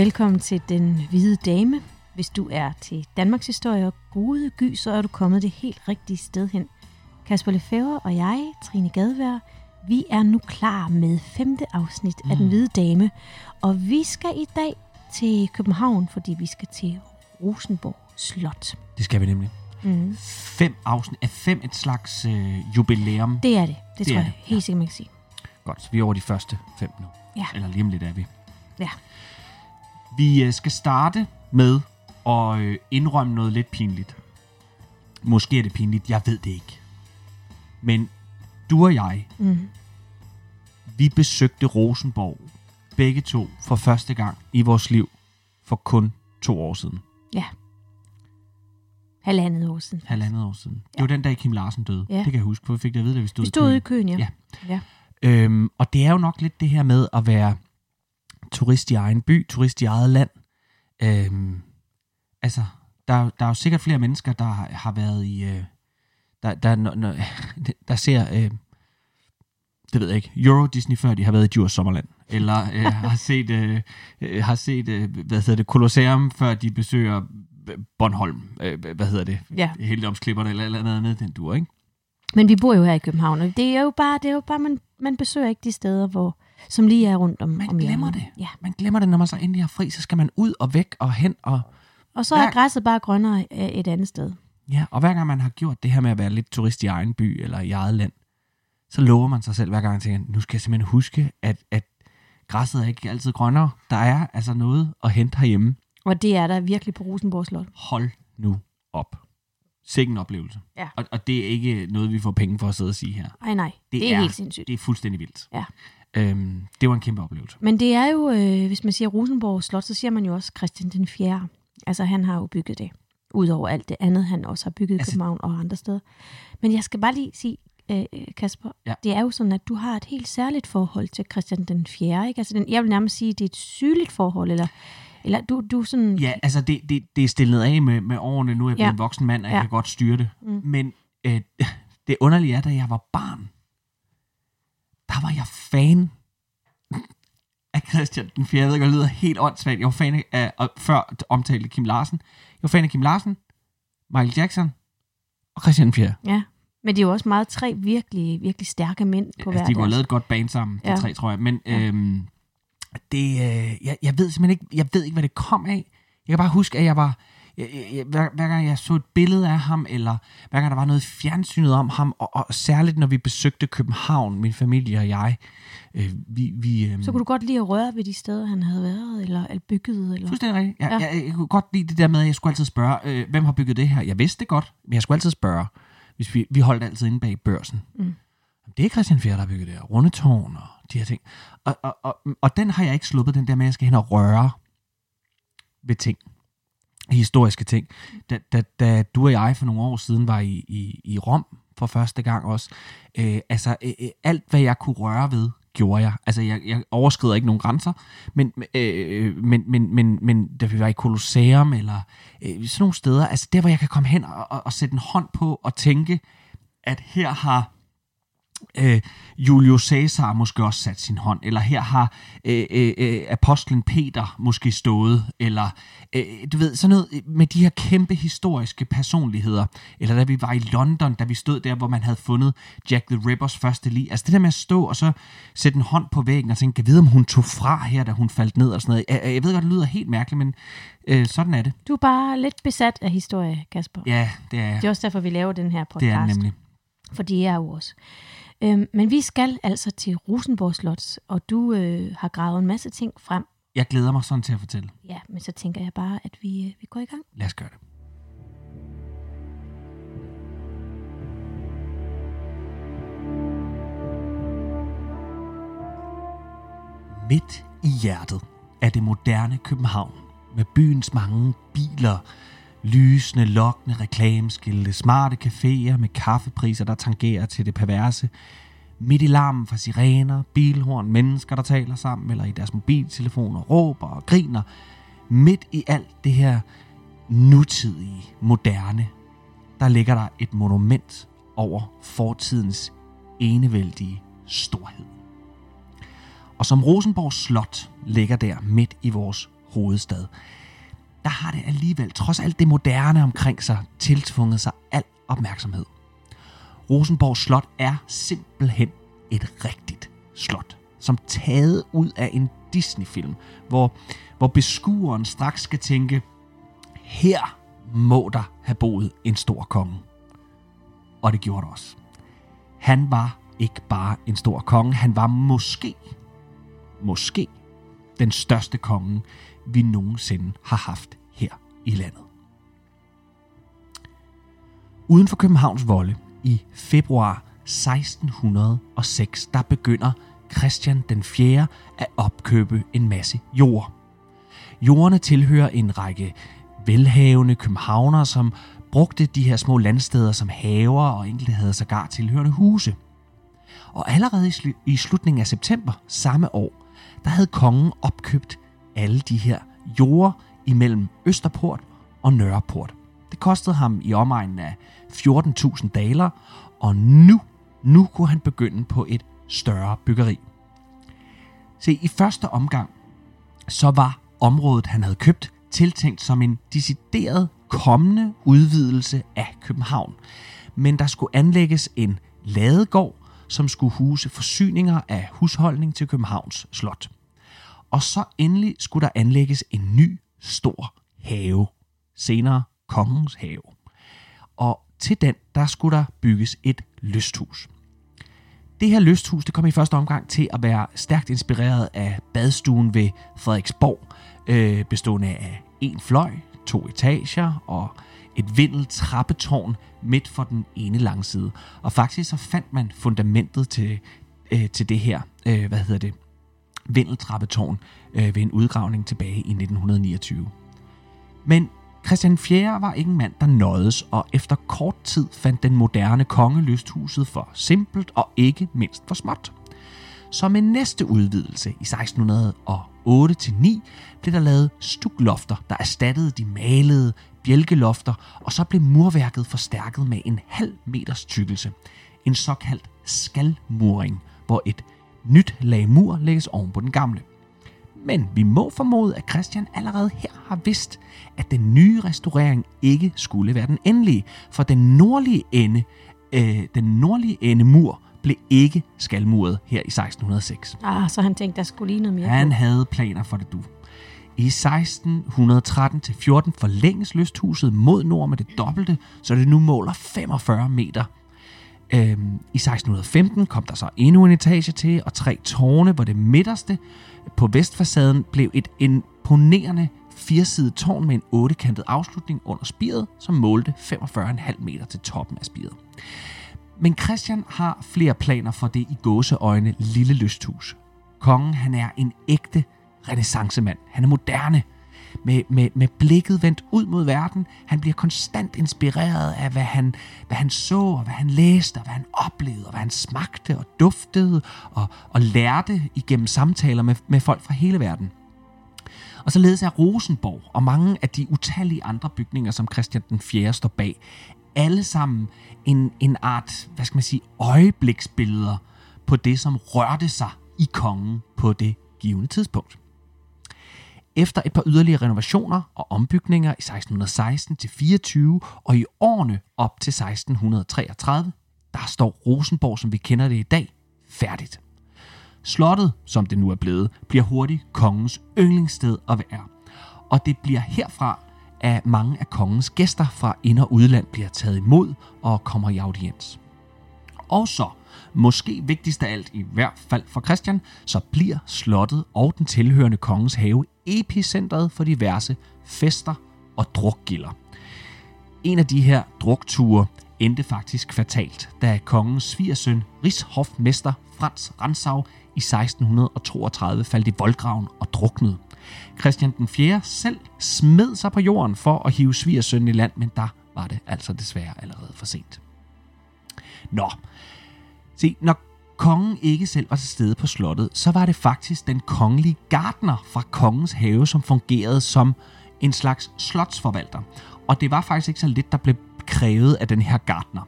Velkommen til Den Hvide Dame. Hvis du er til Danmarks historie og gode gy, så er du kommet det helt rigtige sted hen. Kasper Lefebvre og jeg, Trine Gadvær, vi er nu klar med femte afsnit af Den Hvide Dame. Og vi skal i dag til København, fordi vi skal til Rosenborg Slot. Det skal vi nemlig. Mm. Fem afsnit. Er fem et slags øh, jubilæum? Det er det. Det, Det tror er jeg det, helt sikkert, man kan sige. Godt, vi er over de første fem nu. Ja. Eller lige om lidt er vi. Ja. Vi øh, skal starte med at øh, indrømme noget lidt pinligt. Måske er det pinligt, jeg ved det ikke. Men du og jeg, Mm. vi besøgte Rosenborg begge to for første gang i vores liv for kun to år siden. Ja. Halvandet år siden. Halvandet år siden. Det var den dag, Kim Larsen døde. Ja. Det kan jeg huske, for vi fik det at vide, da vi stod, Vi stod i køen. køen, ja. Ja. ja. Øhm, og det er jo nok lidt det her med at være turist i egen by, turist i eget land. Øhm, altså, der, der er jo sikkert flere mennesker, der har, har været i... Øh, der, der, der, der, der ser... Øh, det ved jeg ikke. Euro Disney før de har været i Djurs Sommerland. Eller øh, har set, øh, øh, har set øh, hvad hedder det, Colosseum, før de besøger øh, Bornholm. Øh, hvad hedder det? Ja. Heldigdomsklipperne eller eller andet andet, den dur, ikke? Men vi bor jo her i København, og det er jo bare, det er jo bare man, man besøger ikke de steder, hvor, som lige er rundt om Man om glemmer hjørnet. det. Ja. Man glemmer det, når man så endelig har fri, så skal man ud og væk og hen og Og så Hver- er græsset bare grønnere øh, et andet sted. Ja, og hver gang man har gjort det her med at være lidt turist i egen by eller i eget land, så lover man sig selv hver gang, at tænker, nu skal jeg simpelthen huske, at, at græsset er ikke altid grønnere. Der er altså noget at hente herhjemme. Og det er der virkelig på Rosenborg Slot. Hold nu op. Sikke en oplevelse. Ja. Og, og det er ikke noget, vi får penge for at sidde og sige her. Ej nej, det, det er, helt sindssygt. Det er fuldstændig vildt. Ja. Øhm, det var en kæmpe oplevelse. Men det er jo, øh, hvis man siger Rosenborg Slot, så siger man jo også Christian den 4. Altså han har jo bygget det. Udover alt det andet, han også har bygget i Altså- København og andre steder. Men jeg skal bare lige sige, øh, Kasper, Ja. det er jo sådan, at du har et helt særligt forhold til Christian den 4. Ikke? Altså, den, jeg vil nærmest sige, at det er et sygeligt forhold, eller, eller du, du sådan... Ja, altså det, det, det er stillet af med, med årene. Nu er jeg blevet Ja. en voksen mand, og jeg Ja. kan godt styre det. Mm. Men øh, det underlige er, da jeg var barn, der var jeg fan af Christian den 4. Jeg ved ikke, det lyder helt åndssvagt. Jeg var fan af, og før omtalte Kim Larsen. Jeg var fan af Kim Larsen, Michael Jackson og Christian den 4. Ja, men det er jo også meget tre virkelig, virkelig stærke mænd på hver Altså, de kunne have deres. lavet et godt band sammen, de Ja. tre, tror jeg. Men Ja. øhm, det, øh, jeg, jeg ved simpelthen ikke, jeg ved ikke, hvad det kom af. Jeg kan bare huske, at jeg var, jeg, jeg, hver, hver gang jeg så et billede af ham, eller hver gang der var noget fjernsynet om ham, og, og særligt når vi besøgte København, min familie og jeg, øh, vi, vi øh, Så kunne du godt lide at røre ved de steder, han havde været, eller, eller bygget, eller... Fuldstændig rigtigt. Jeg, Ja. jeg, jeg kunne godt lide det der med, at jeg skulle altid spørge, øh, hvem har bygget det her? Jeg vidste det godt, men jeg skulle altid spørge, hvis vi, vi holdt altid inde bag børsen. Mm. Det er Christian Fjerde, der har bygget det her. Rundetårn og de her ting. Og, og, og, og den har jeg ikke sluppet, den der med, at jeg skal hen og røre ved ting. Historiske ting. Da, da, da du og jeg for nogle år siden var i, i, i Rom for første gang også, øh, altså øh, øh alt, hvad jeg kunne røre ved, gjorde jeg. Altså, jeg, jeg overskrider ikke nogen grænser, men, øh, men, men, men, men da vi var i Colosseum, eller øh, sådan nogle steder, altså der, hvor jeg kan komme hen og, og, og sætte en hånd på og tænke, at her har øh, Julius Caesar måske også sat sin hånd, eller her har øh, øh, øh, apostlen Peter måske stået, eller øh, du ved, sådan noget med de her kæmpe historiske personligheder, eller da vi var i London, da vi stod der, hvor man havde fundet Jack the Rippers første lig, altså det der med at stå og så sætte en hånd på væggen og tænke, jeg ved, om hun tog fra her, da hun faldt ned og sådan noget. Jeg, jeg ved godt, det lyder helt mærkeligt, men øh, sådan er det. Du er bare lidt besat af historie, Kasper. Ja, det er Det er også derfor, vi laver den her podcast. Det er nemlig. For det er jo også. Øhm, men vi skal altså til Rosenborg Slot, og du øh, har gravet en masse ting frem. Jeg glæder mig sådan til at fortælle. Ja, men så tænker jeg bare, at vi, øh, vi går i gang. Lad os gøre det. Midt i hjertet af det moderne København, med byens mange biler, lysende, lokkende reklameskilte, smarte caféer med kaffepriser, der tangerer til det perverse, midt i larmen fra sirener, bilhorn, mennesker, der taler sammen, eller i deres mobiltelefoner, råber og griner, midt i alt det her nutidige, moderne, der ligger der et monument over fortidens enevældige storhed. Og som Rosenborg Slot ligger der midt i vores hovedstad, der har det alligevel, trods alt det moderne omkring sig, tiltvunget sig al opmærksomhed. Rosenborg Slot er simpelthen et rigtigt slot, som taget ud af en Disney-film, hvor, hvor beskueren straks skal tænke, her må der have boet en stor konge. Og det gjorde det også. Han var ikke bare en stor konge, han var måske, måske den største konge, vi nogensinde har haft her i landet. Uden for Københavns volde i februar 1606, der begynder Christian den 4. at opkøbe en masse jord. Jordene tilhører en række velhavende københavnere, som brugte de her små landsteder som haver, og enkelte havde sågar tilhørende huse. Og allerede i, sl- i slutningen af september samme år, der havde kongen opkøbt alle de her jorder imellem Østerport og Nørreport. Det kostede ham i omegnen af 14.000 daler, og nu, nu kunne han begynde på et større byggeri. Se, i første omgang, så var området, han havde købt, tiltænkt som en decideret kommende udvidelse af København. Men der skulle anlægges en ladegård, som skulle huse forsyninger af husholdning til Københavns Slot. Og så endelig skulle der anlægges en ny stor have. Senere Kongens Have. Og til den, der skulle der bygges et lysthus. Det her lysthus, det kom i første omgang til at være stærkt inspireret af badstuen ved Frederiksborg, øh, bestående af en fløj, to etager og et vindel trappetårn midt for den ene langside. Og faktisk så fandt man fundamentet til, øh, til det her, øh, hvad hedder det, vindeltrappetårn øh, ved en udgravning tilbage i 1929. Men Christian 4. var ikke en mand, der nøjedes, og efter kort tid fandt den moderne konge lysthuset for simpelt og ikke mindst for småt. Så med næste udvidelse i 1608-9 blev der lavet stuklofter, der erstattede de malede bjælkelofter, og så blev murværket forstærket med en halv meters tykkelse. En såkaldt skalmuring, hvor et nyt lag mur lægges oven på den gamle. Men vi må formode, at Christian allerede her har vidst, at den nye restaurering ikke skulle være den endelige, for den nordlige ende, øh, den nordlige ende mur blev ikke skalmuret her i 1606. Ah, så han tænkte, der skulle lige noget mere Han havde planer for det, du. I 1613-14 forlænges lysthuset mod nord med det dobbelte, så det nu måler 45 meter. Øhm, I 1615 kom der så endnu en etage til, og tre tårne, hvor det midterste på vestfacaden blev et imponerende firesidet tårn med en ottekantet afslutning under spiret, som målte 45,5 meter til toppen af spiret. Men Christian har flere planer for det i gåseøjne lille lysthus. Kongen han er en ægte renaissancemand. Han er moderne. Med, med, med blikket vendt ud mod verden. Han bliver konstant inspireret af, hvad han, hvad han så, og hvad han læste, og hvad han oplevede, og hvad han smagte og duftede, og, og lærte igennem samtaler med, med folk fra hele verden. Og således er Rosenborg og mange af de utallige andre bygninger, som Christian den 4. står bag, alle sammen en, en art, hvad skal man sige, øjebliksbilleder på det, som rørte sig i kongen på det givende tidspunkt. Efter et par yderligere renovationer og ombygninger i 1616 til 24 og i årene op til 1633, der står Rosenborg, som vi kender det i dag, færdigt. Slottet, som det nu er blevet, bliver hurtigt kongens yndlingssted at være. Og det bliver herfra, at mange af kongens gæster fra ind- og udland bliver taget imod og kommer i audiens. Og så, måske vigtigst af alt i hvert fald for Christian, så bliver slottet og den tilhørende kongens have epicentret for diverse fester og drukgilder. En af de her drukture endte faktisk fatalt, da kongens svigersøn, rigshofmester Frans Ransau i 1632 faldt i voldgraven og druknede. Christian den 4. selv smed sig på jorden for at hive svigersønnen i land, men der var det altså desværre allerede for sent. Nå, se, når kongen ikke selv var til stede på slottet, så var det faktisk den kongelige gardner fra kongens have, som fungerede som en slags slotsforvalter. Og det var faktisk ikke så lidt, der blev krævet af den her gardner.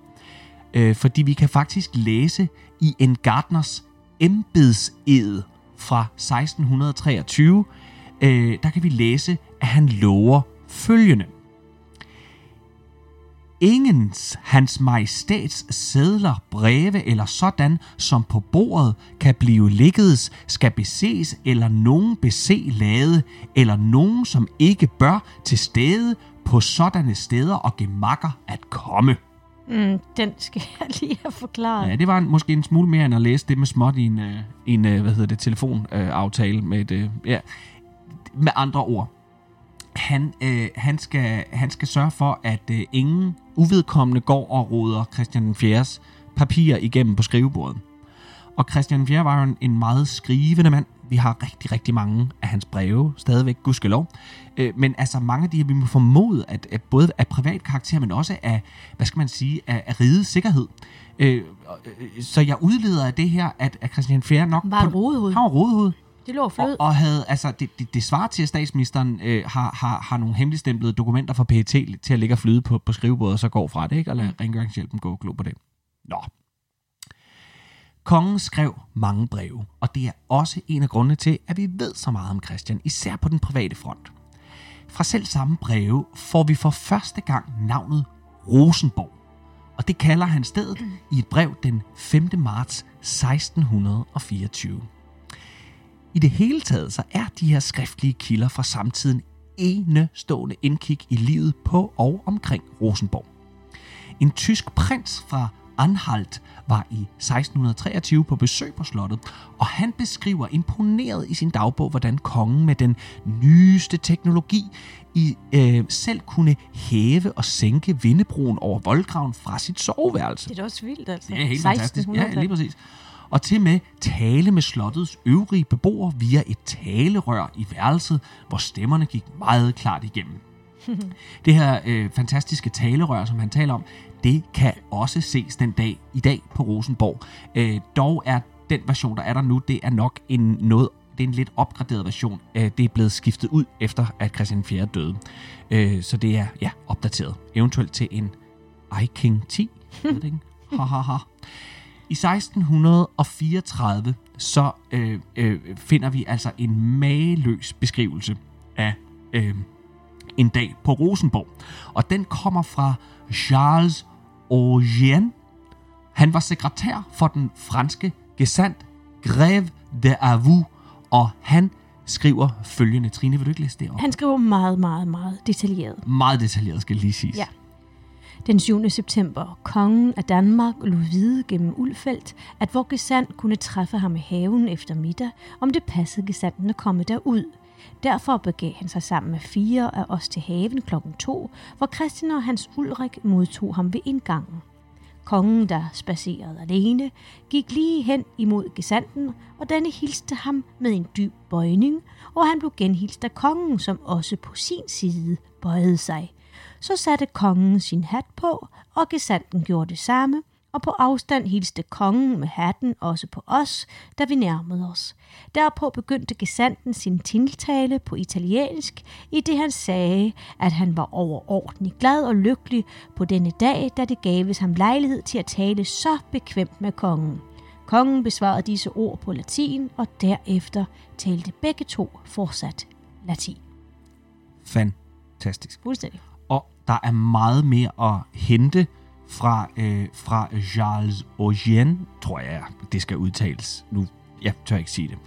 Øh, fordi vi kan faktisk læse i en gardners embedsed fra 1623, øh, der kan vi læse, at han lover følgende. Ingens hans majestæts sædler, breve eller sådan, som på bordet kan blive liggedes, skal beses eller nogen bese lade, eller nogen, som ikke bør til stede på sådanne steder og gemakker at komme. Mm, den skal jeg lige have forklaret. Ja, det var en, måske en smule mere end at læse det med småt i en, øh, en øh, hvad hedder det, telefonaftale med et, øh, ja, med andre ord. Han, øh, han, skal, han skal sørge for, at øh, ingen uvedkommende går og roder Christian 4's papirer igennem på skrivebordet. Og Christian 4 var jo en, meget skrivende mand. Vi har rigtig, rigtig mange af hans breve, stadigvæk, gudskelov. Øh, men altså mange af de her, vi må formode, at, at både af privat karakter, men også af, hvad skal man sige, af, af rigets sikkerhed. Øh, øh, så jeg udleder af det her, at, Christian 4 nok... Var. Han var rodehoved. Det lå flød. Og, og havde, altså, det, det, det svarer til, at statsministeren øh, har, har, har nogle hemmeligstemplede dokumenter fra PET til at ligge og flyde på, på skrivebordet, og så går fra det, ikke? Og lade rengøringshjælpen gå og glo på det. Nå. Kongen skrev mange breve, og det er også en af grundene til, at vi ved så meget om Christian, især på den private front. Fra selv samme breve får vi for første gang navnet Rosenborg, og det kalder han stedet i et brev den 5. marts 1624. I det hele taget så er de her skriftlige kilder fra samtiden enestående indkig i livet på og omkring Rosenborg. En tysk prins fra Anhalt var i 1623 på besøg på slottet, og han beskriver imponeret i sin dagbog, hvordan kongen med den nyeste teknologi i, øh, selv kunne hæve og sænke vindebroen over voldgraven fra sit soveværelse. Det er da også vildt, altså. Er helt fantastisk. Ja, 1600-tallet. lige præcis. Og til med tale med slottets øvrige beboere via et talerør i værelset, hvor stemmerne gik meget klart igennem. det her øh, fantastiske talerør, som han taler om, det kan også ses den dag i dag på Rosenborg. Øh, dog er den version, der er der nu, det er nok en noget det er en lidt opgraderet version. Øh, Det er blevet skiftet ud efter, at Christian 4. døde. Øh, Så det er ja, opdateret. Eventuelt til en iKing 10. Jeg ved det ikke. Ha, ha, ha. I 1634 så øh, øh, finder vi altså en mageløs beskrivelse af øh, en dag på Rosenborg. Og den kommer fra Charles Augien. Han var sekretær for den franske gesandt Greve de Avou, og han skriver følgende. Trine, vil du ikke læse det op? Han skriver meget, meget, meget detaljeret. Meget detaljeret, skal lige siges. Ja. Den 7. september, kongen af Danmark lod vide gennem Ulfeldt, at hvor gesand kunne træffe ham i haven efter middag, om det passede gesanden at komme derud. Derfor begav han sig sammen med fire af os til haven klokken to, hvor Christian og hans Ulrik modtog ham ved indgangen. Kongen, der spacerede alene, gik lige hen imod gesanden, og denne hilste ham med en dyb bøjning, og han blev genhilst af kongen, som også på sin side bøjede sig. Så satte kongen sin hat på, og gesanden gjorde det samme, og på afstand hilste kongen med hatten også på os, da vi nærmede os. Derpå begyndte gesanden sin tiltale på italiensk, i det han sagde, at han var overordentlig glad og lykkelig på denne dag, da det gaves ham lejlighed til at tale så bekvemt med kongen. Kongen besvarede disse ord på latin, og derefter talte begge to fortsat latin. Fantastisk. Fuldstændig. Der er meget mere at hente fra, øh, fra Charles Augien, tror jeg, det skal udtales. Nu jeg tør ikke sige det.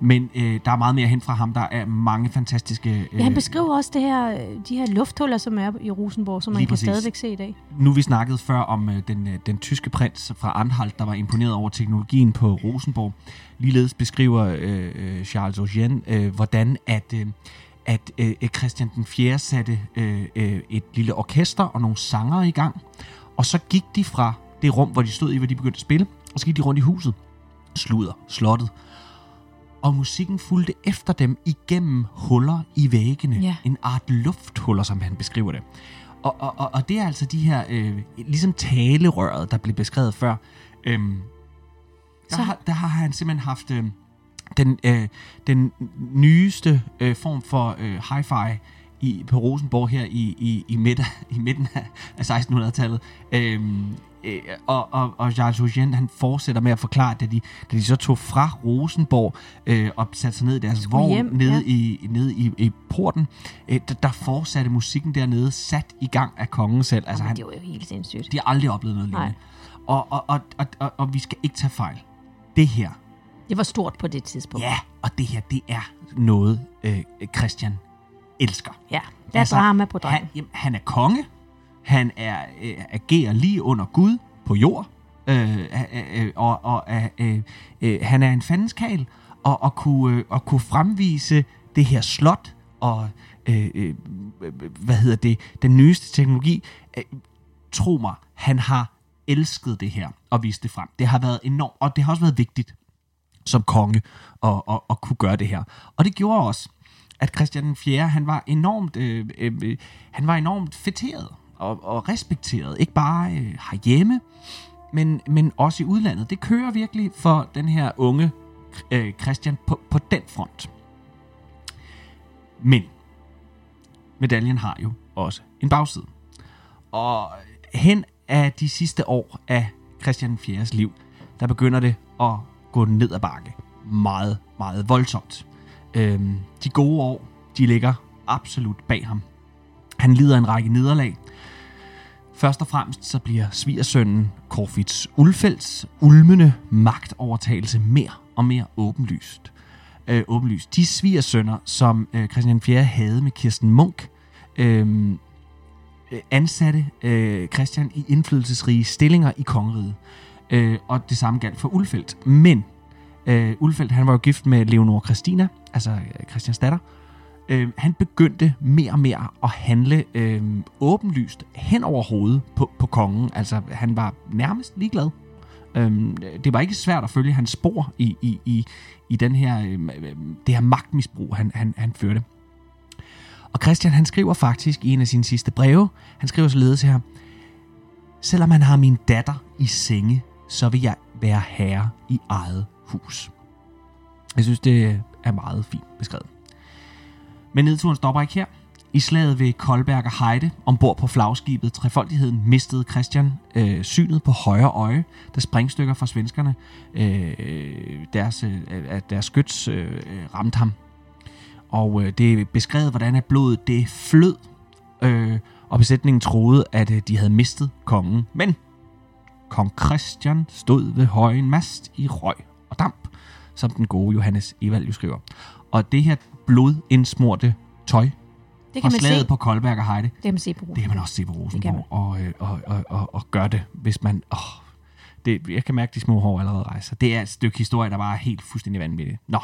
Men øh, der er meget mere hen fra ham. Der er mange fantastiske... Øh, Ja, han beskriver også det her, øh, de her lufthuller, som er i Rosenborg, som man kan præcis. stadigvæk se i dag. Nu vi snakkede før om øh, den, øh, den tyske prins fra Anhalt, der var imponeret over teknologien på Rosenborg. Ligeledes beskriver øh, øh, Charles Augien, øh, hvordan at, øh, at øh, Christian den 4. satte øh, øh, et lille orkester og nogle sangere i gang. Og så gik de fra det rum, hvor de stod i, hvor de begyndte at spille, og så gik de rundt i huset. Sluder, slottet. Og musikken fulgte efter dem igennem huller i væggene. Ja. En art lufthuller, som han beskriver det. Og, og, og, og det er altså de her, øh, ligesom talerøret, der blev beskrevet før. Øhm, der, Så- har, der har han simpelthen haft øh, den, øh, den nyeste øh, form for øh, hi-fi i, på Rosenborg her i, i, i, midt, i midten af, af 1600-tallet. Øhm, øh, og, og, og Charles Eugène, han fortsætter med at forklare, da de, da de så tog fra Rosenborg øh, og satte sig ned i deres vogn hjem, nede, ja. i, nede i, i porten, øh, der, der fortsatte musikken dernede, sat i gang af kongen selv. Altså, han, det var jo helt sindssygt. de har aldrig oplevet noget lignende. Og, og, og, og, og, og vi skal ikke tage fejl. Det her, Det var stort på det tidspunkt. ja, og det her, det er noget, øh, Christian elsker. ja. Der er altså, drama på drengen. Han, jamen, han er konge. Han er øh, agerer lige under Gud på jord. Øh, øh, øh, og og øh, øh, øh, han er en fandenskal. Og, og, kunne, øh, og kunne fremvise det her slot og øh, øh, hvad hedder det, den nyeste teknologi. Øh, tro mig, han har elsket det her og vist det frem. Det har været enormt, og det har også været vigtigt som konge og, og, og kunne gøre det her. Og det gjorde også, at Christian den 4. han var enormt, øh, øh, øh, han var enormt fætteret og, og respekteret. Ikke bare øh, herhjemme, men, men også i udlandet. Det kører virkelig for den her unge øh, Christian på, på den front. Men medaljen har jo også en bagside. Og hen af de sidste år af Christian 4's liv, der begynder det at gå ned ad bakke. Meget, meget voldsomt. Øhm, de gode år, de ligger absolut bag ham. Han lider en række nederlag. Først og fremmest så bliver svigersønnen Corfitz Ulfelds ulmende magtovertagelse mere og mere åbenlyst. Øh, åbenlyst. De svigersønner, som øh, Christian 4. havde med Kirsten Munk, øhm, øh, ansatte øh, Christian i indflydelsesrige stillinger i kongeriget. Øh, og det samme galt for Ulfeldt. Men øh, Ulfeldt, han var jo gift med Leonor Christina, altså øh, Christians datter. Øh, han begyndte mere og mere at handle øh, åbenlyst hen over hovedet på, på kongen. Altså, han var nærmest ligeglad. Øh, det var ikke svært at følge hans spor i, i, i, i den her, øh, det her magtmisbrug, han, han, han førte. Og Christian, han skriver faktisk i en af sine sidste breve, han skriver således her, Selvom han har min datter i senge, så vil jeg være herre i eget hus. Jeg synes, det er meget fint beskrevet. Men nedturen stopper ikke her. I slaget ved Koldberg og Heide, ombord på flagskibet Trefoldigheden, mistede Christian øh, synet på højre øje, da springstykker fra svenskerne, øh, deres, øh, at deres skyts øh, ramte ham. Og øh, det er beskrevet, hvordan at blodet det flød, øh, og besætningen troede, at øh, de havde mistet kongen. Men kong Christian stod ved højen mast i røg og damp, som den gode Johannes Evald jo skriver. Og det her blodindsmorte tøj Det fra kan man slaget se. på Koldberg og Heide, Det kan man se på det kan man også se på Rosenborg, og, øh, og, og, og, og gøre det, hvis man... Åh, det, jeg kan mærke, de små hår allerede rejser. Det er et stykke historie, der bare er helt fuldstændig vanvittigt. Nå.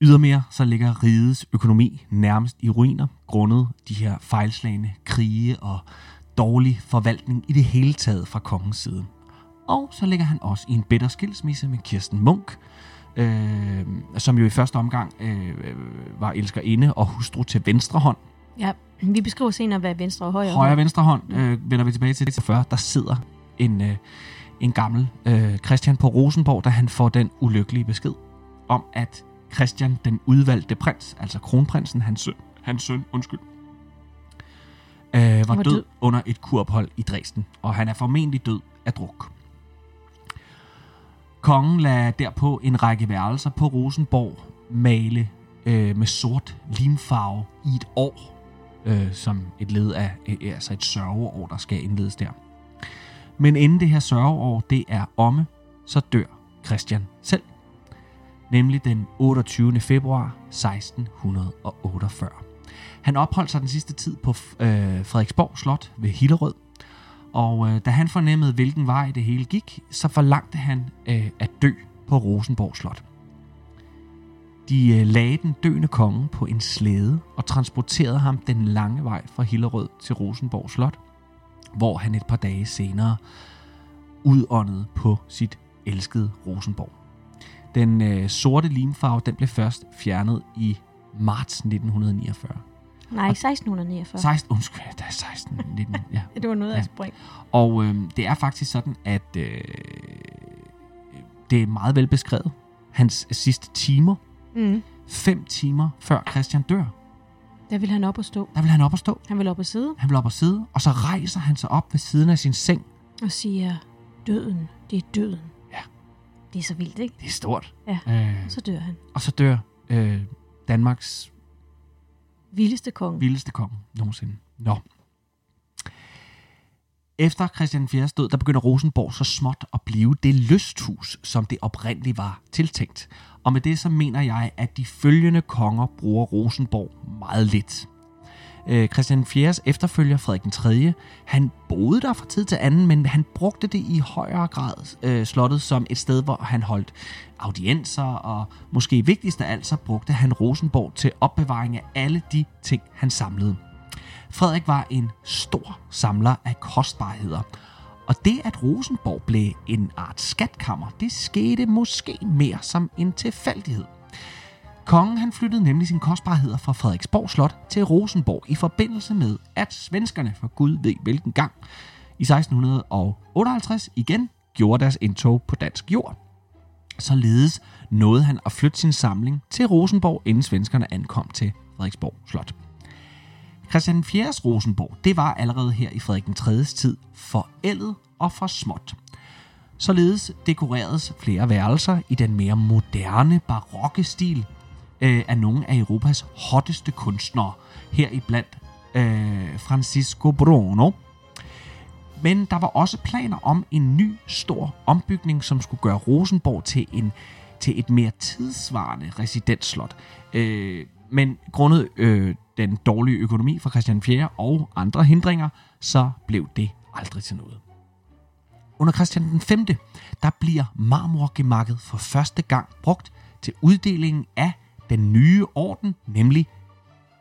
Ydermere så ligger rigets økonomi nærmest i ruiner, grundet de her fejlslagende krige og dårlig forvaltning i det hele taget fra kongens side. Og så ligger han også i en bitter skilsmisse med Kirsten Munk, øh, som jo i første omgang øh, var elskerinde og hustru til venstre hånd. Ja, vi beskriver senere, hvad venstre og højre Højre og venstre hånd øh, vender vi tilbage til det 40. Der sidder en, øh, en gammel øh, Christian på Rosenborg, da han får den ulykkelige besked om, at Christian, den udvalgte prins, altså kronprinsen, hans søn, hans søn undskyld, øh, var, var død, død. under et kurophold i Dresden, og han er formentlig død af druk. Kongen lader derpå en række værelser på Rosenborg male øh, med sort limfarve i et år, øh, som et led af øh, altså et sørgeår, der skal indledes der. Men inden det her sørgeår, det er omme, så dør Christian selv. Nemlig den 28. februar 1648. Han opholdt sig den sidste tid på øh, Frederiksborg Slot ved Hillerød, og øh, da han fornemmede, hvilken vej det hele gik, så forlangte han øh, at dø på Rosenborg Slot. De øh, lagde den døende konge på en slæde og transporterede ham den lange vej fra Hillerød til Rosenborg Slot. hvor han et par dage senere udåndede på sit elskede Rosenborg. Den øh, sorte limfarve den blev først fjernet i marts 1949. Nej, 1649. 16, undskyld, der er 16, 19, ja. Det var noget af Ja. et spring. Og øh, det er faktisk sådan, at øh, det er meget velbeskrevet. Hans sidste timer, Mm. fem timer før Christian dør, Der vil han op og stå. der vil han op og stå. Han vil op og sidde Han vil op og sidde, og så rejser han sig op ved siden af sin seng. og siger, døden, det er døden. Ja. Det er så vildt, ikke? Det er stort. Ja. Øh, Og så dør han. og så dør øh, Danmarks Vildeste konge. vildeste konge nogensinde. Nå. Efter Christian 4. død, der begynder Rosenborg så småt at blive det lysthus, som det oprindeligt var tiltænkt. Og med det så mener jeg, at de følgende konger bruger Rosenborg meget lidt. Øh, Christian IV's efterfølger Frederik den 3. Han boede der fra tid til anden, men han brugte det i højere grad øh, slottet som et sted, hvor han holdt audienser, og måske vigtigst af alt, så brugte han Rosenborg til opbevaring af alle de ting, han samlede. Frederik var en stor samler af kostbarheder, og det, at Rosenborg blev en art skatkammer, det skete måske mere som en tilfældighed. Kongen han flyttede nemlig sin kostbarheder fra Frederiksborg Slot til Rosenborg i forbindelse med, at svenskerne for Gud ved hvilken gang i 1658 igen gjorde deres indtog på dansk jord. Således nåede han at flytte sin samling til Rosenborg, inden svenskerne ankom til Frederiksborg Slot. Christian IV's Rosenborg, det var allerede her i Frederik III's tid forældet og for småt. Således dekoreredes flere værelser i den mere moderne barokke stil øh, af nogle af Europas hotteste kunstnere, her øh, Francisco Bruno. Men der var også planer om en ny stor ombygning, som skulle gøre Rosenborg til en til et mere tidsvarende residensslot. Øh, men grundet øh, den dårlige økonomi fra Christian 4. og andre hindringer, så blev det aldrig til noget. Under Christian den 5. der bliver marmorgemakket for første gang brugt til uddelingen af den nye orden, nemlig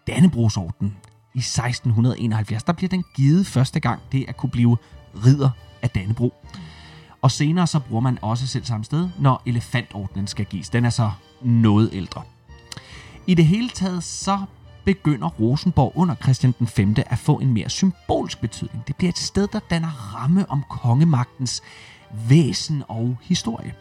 Dannebrogsorden. I 1671, der bliver den givet første gang det at kunne blive ridder af Dannebro. Og senere så bruger man også selv samme sted, når elefantordenen skal gives. Den er så noget ældre. I det hele taget så begynder Rosenborg under Christian den 5. at få en mere symbolsk betydning. Det bliver et sted, der danner ramme om kongemagtens væsen og historie.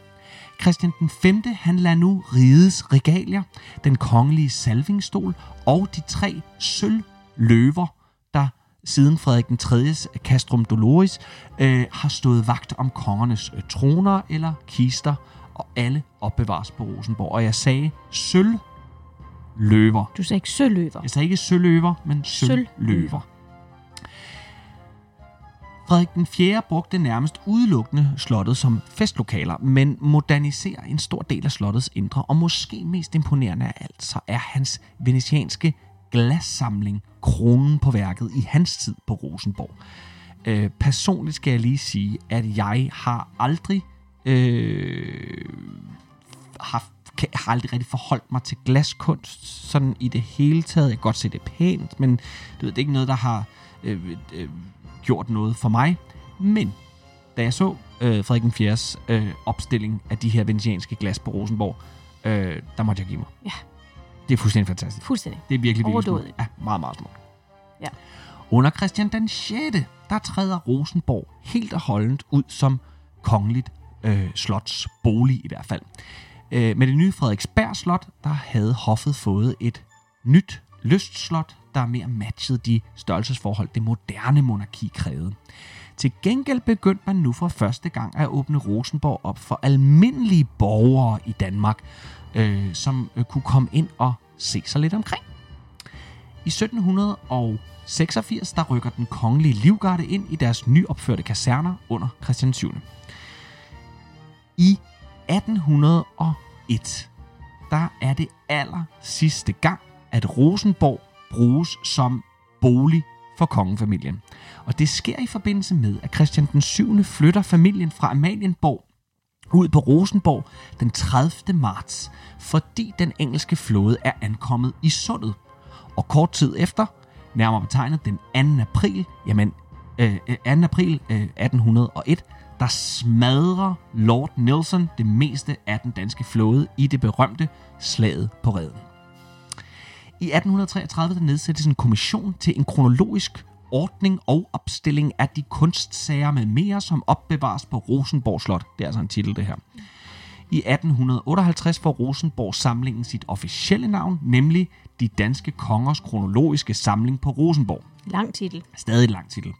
Christian den 5. han lader nu rides regalier, den kongelige salvingstol og de tre sølvløver, der siden Frederik den 3.s Castrum Doloris øh, har stået vagt om kongernes øh, troner eller kister, og alle opbevares på Rosenborg. Og jeg sagde sølvløver. Du sagde ikke søløver. Jeg sagde ikke søløver, men sølvløver. Sølvløver. Frederik den 4. brugte nærmest udelukkende slottet som festlokaler, men moderniserer en stor del af slottets indre, og måske mest imponerende af alt, så er hans venetianske glassamling kronen på værket i hans tid på Rosenborg. Øh, personligt skal jeg lige sige, at jeg har aldrig øh, haft, kan- har aldrig rigtig forholdt mig til glaskunst sådan i det hele taget. Jeg kan godt se det er pænt, men du ved, det er ikke noget, der har øh, øh, gjort noget for mig. Men da jeg så øh, Frederik den 4. Øh, opstilling af de her venetianske glas på Rosenborg, øh, der måtte jeg give mig. Ja. Det er fuldstændig fantastisk. Fuldstændig. Det er virkelig, virkelig smukt. Ja, meget, meget smukt. Ja. Under Christian den 6. der træder Rosenborg helt og holdent ud som kongeligt øh, slots bolig i hvert fald. Øh, med det nye Frederiksberg Slot, der havde hoffet fået et nyt lystslot, der mere matchede de størrelsesforhold, det moderne monarki krævede. Til gengæld begyndte man nu for første gang at åbne Rosenborg op for almindelige borgere i Danmark, øh, som øh, kunne komme ind og se sig lidt omkring. I 1786 der rykker den kongelige livgarde ind i deres nyopførte kaserner under Christian 7. I 1801 der er det aller sidste gang, at Rosenborg bruges som bolig for kongefamilien. Og det sker i forbindelse med, at Christian den 7. flytter familien fra Amalienborg ud på Rosenborg den 30. marts, fordi den engelske flåde er ankommet i sundet. Og kort tid efter, nærmere betegnet den 2. april, jamen øh, øh 2. april øh, 1801, der smadrer Lord Nelson det meste af den danske flåde i det berømte slaget på redden. I 1833 der nedsættes en kommission til en kronologisk ordning og opstilling af de kunstsager med mere, som opbevares på Rosenborg Slot. Det er altså en titel, det her. I 1858 får Rosenborg samlingen sit officielle navn, nemlig De Danske Kongers Kronologiske Samling på Rosenborg. Lang titel. Stadig en lang titel.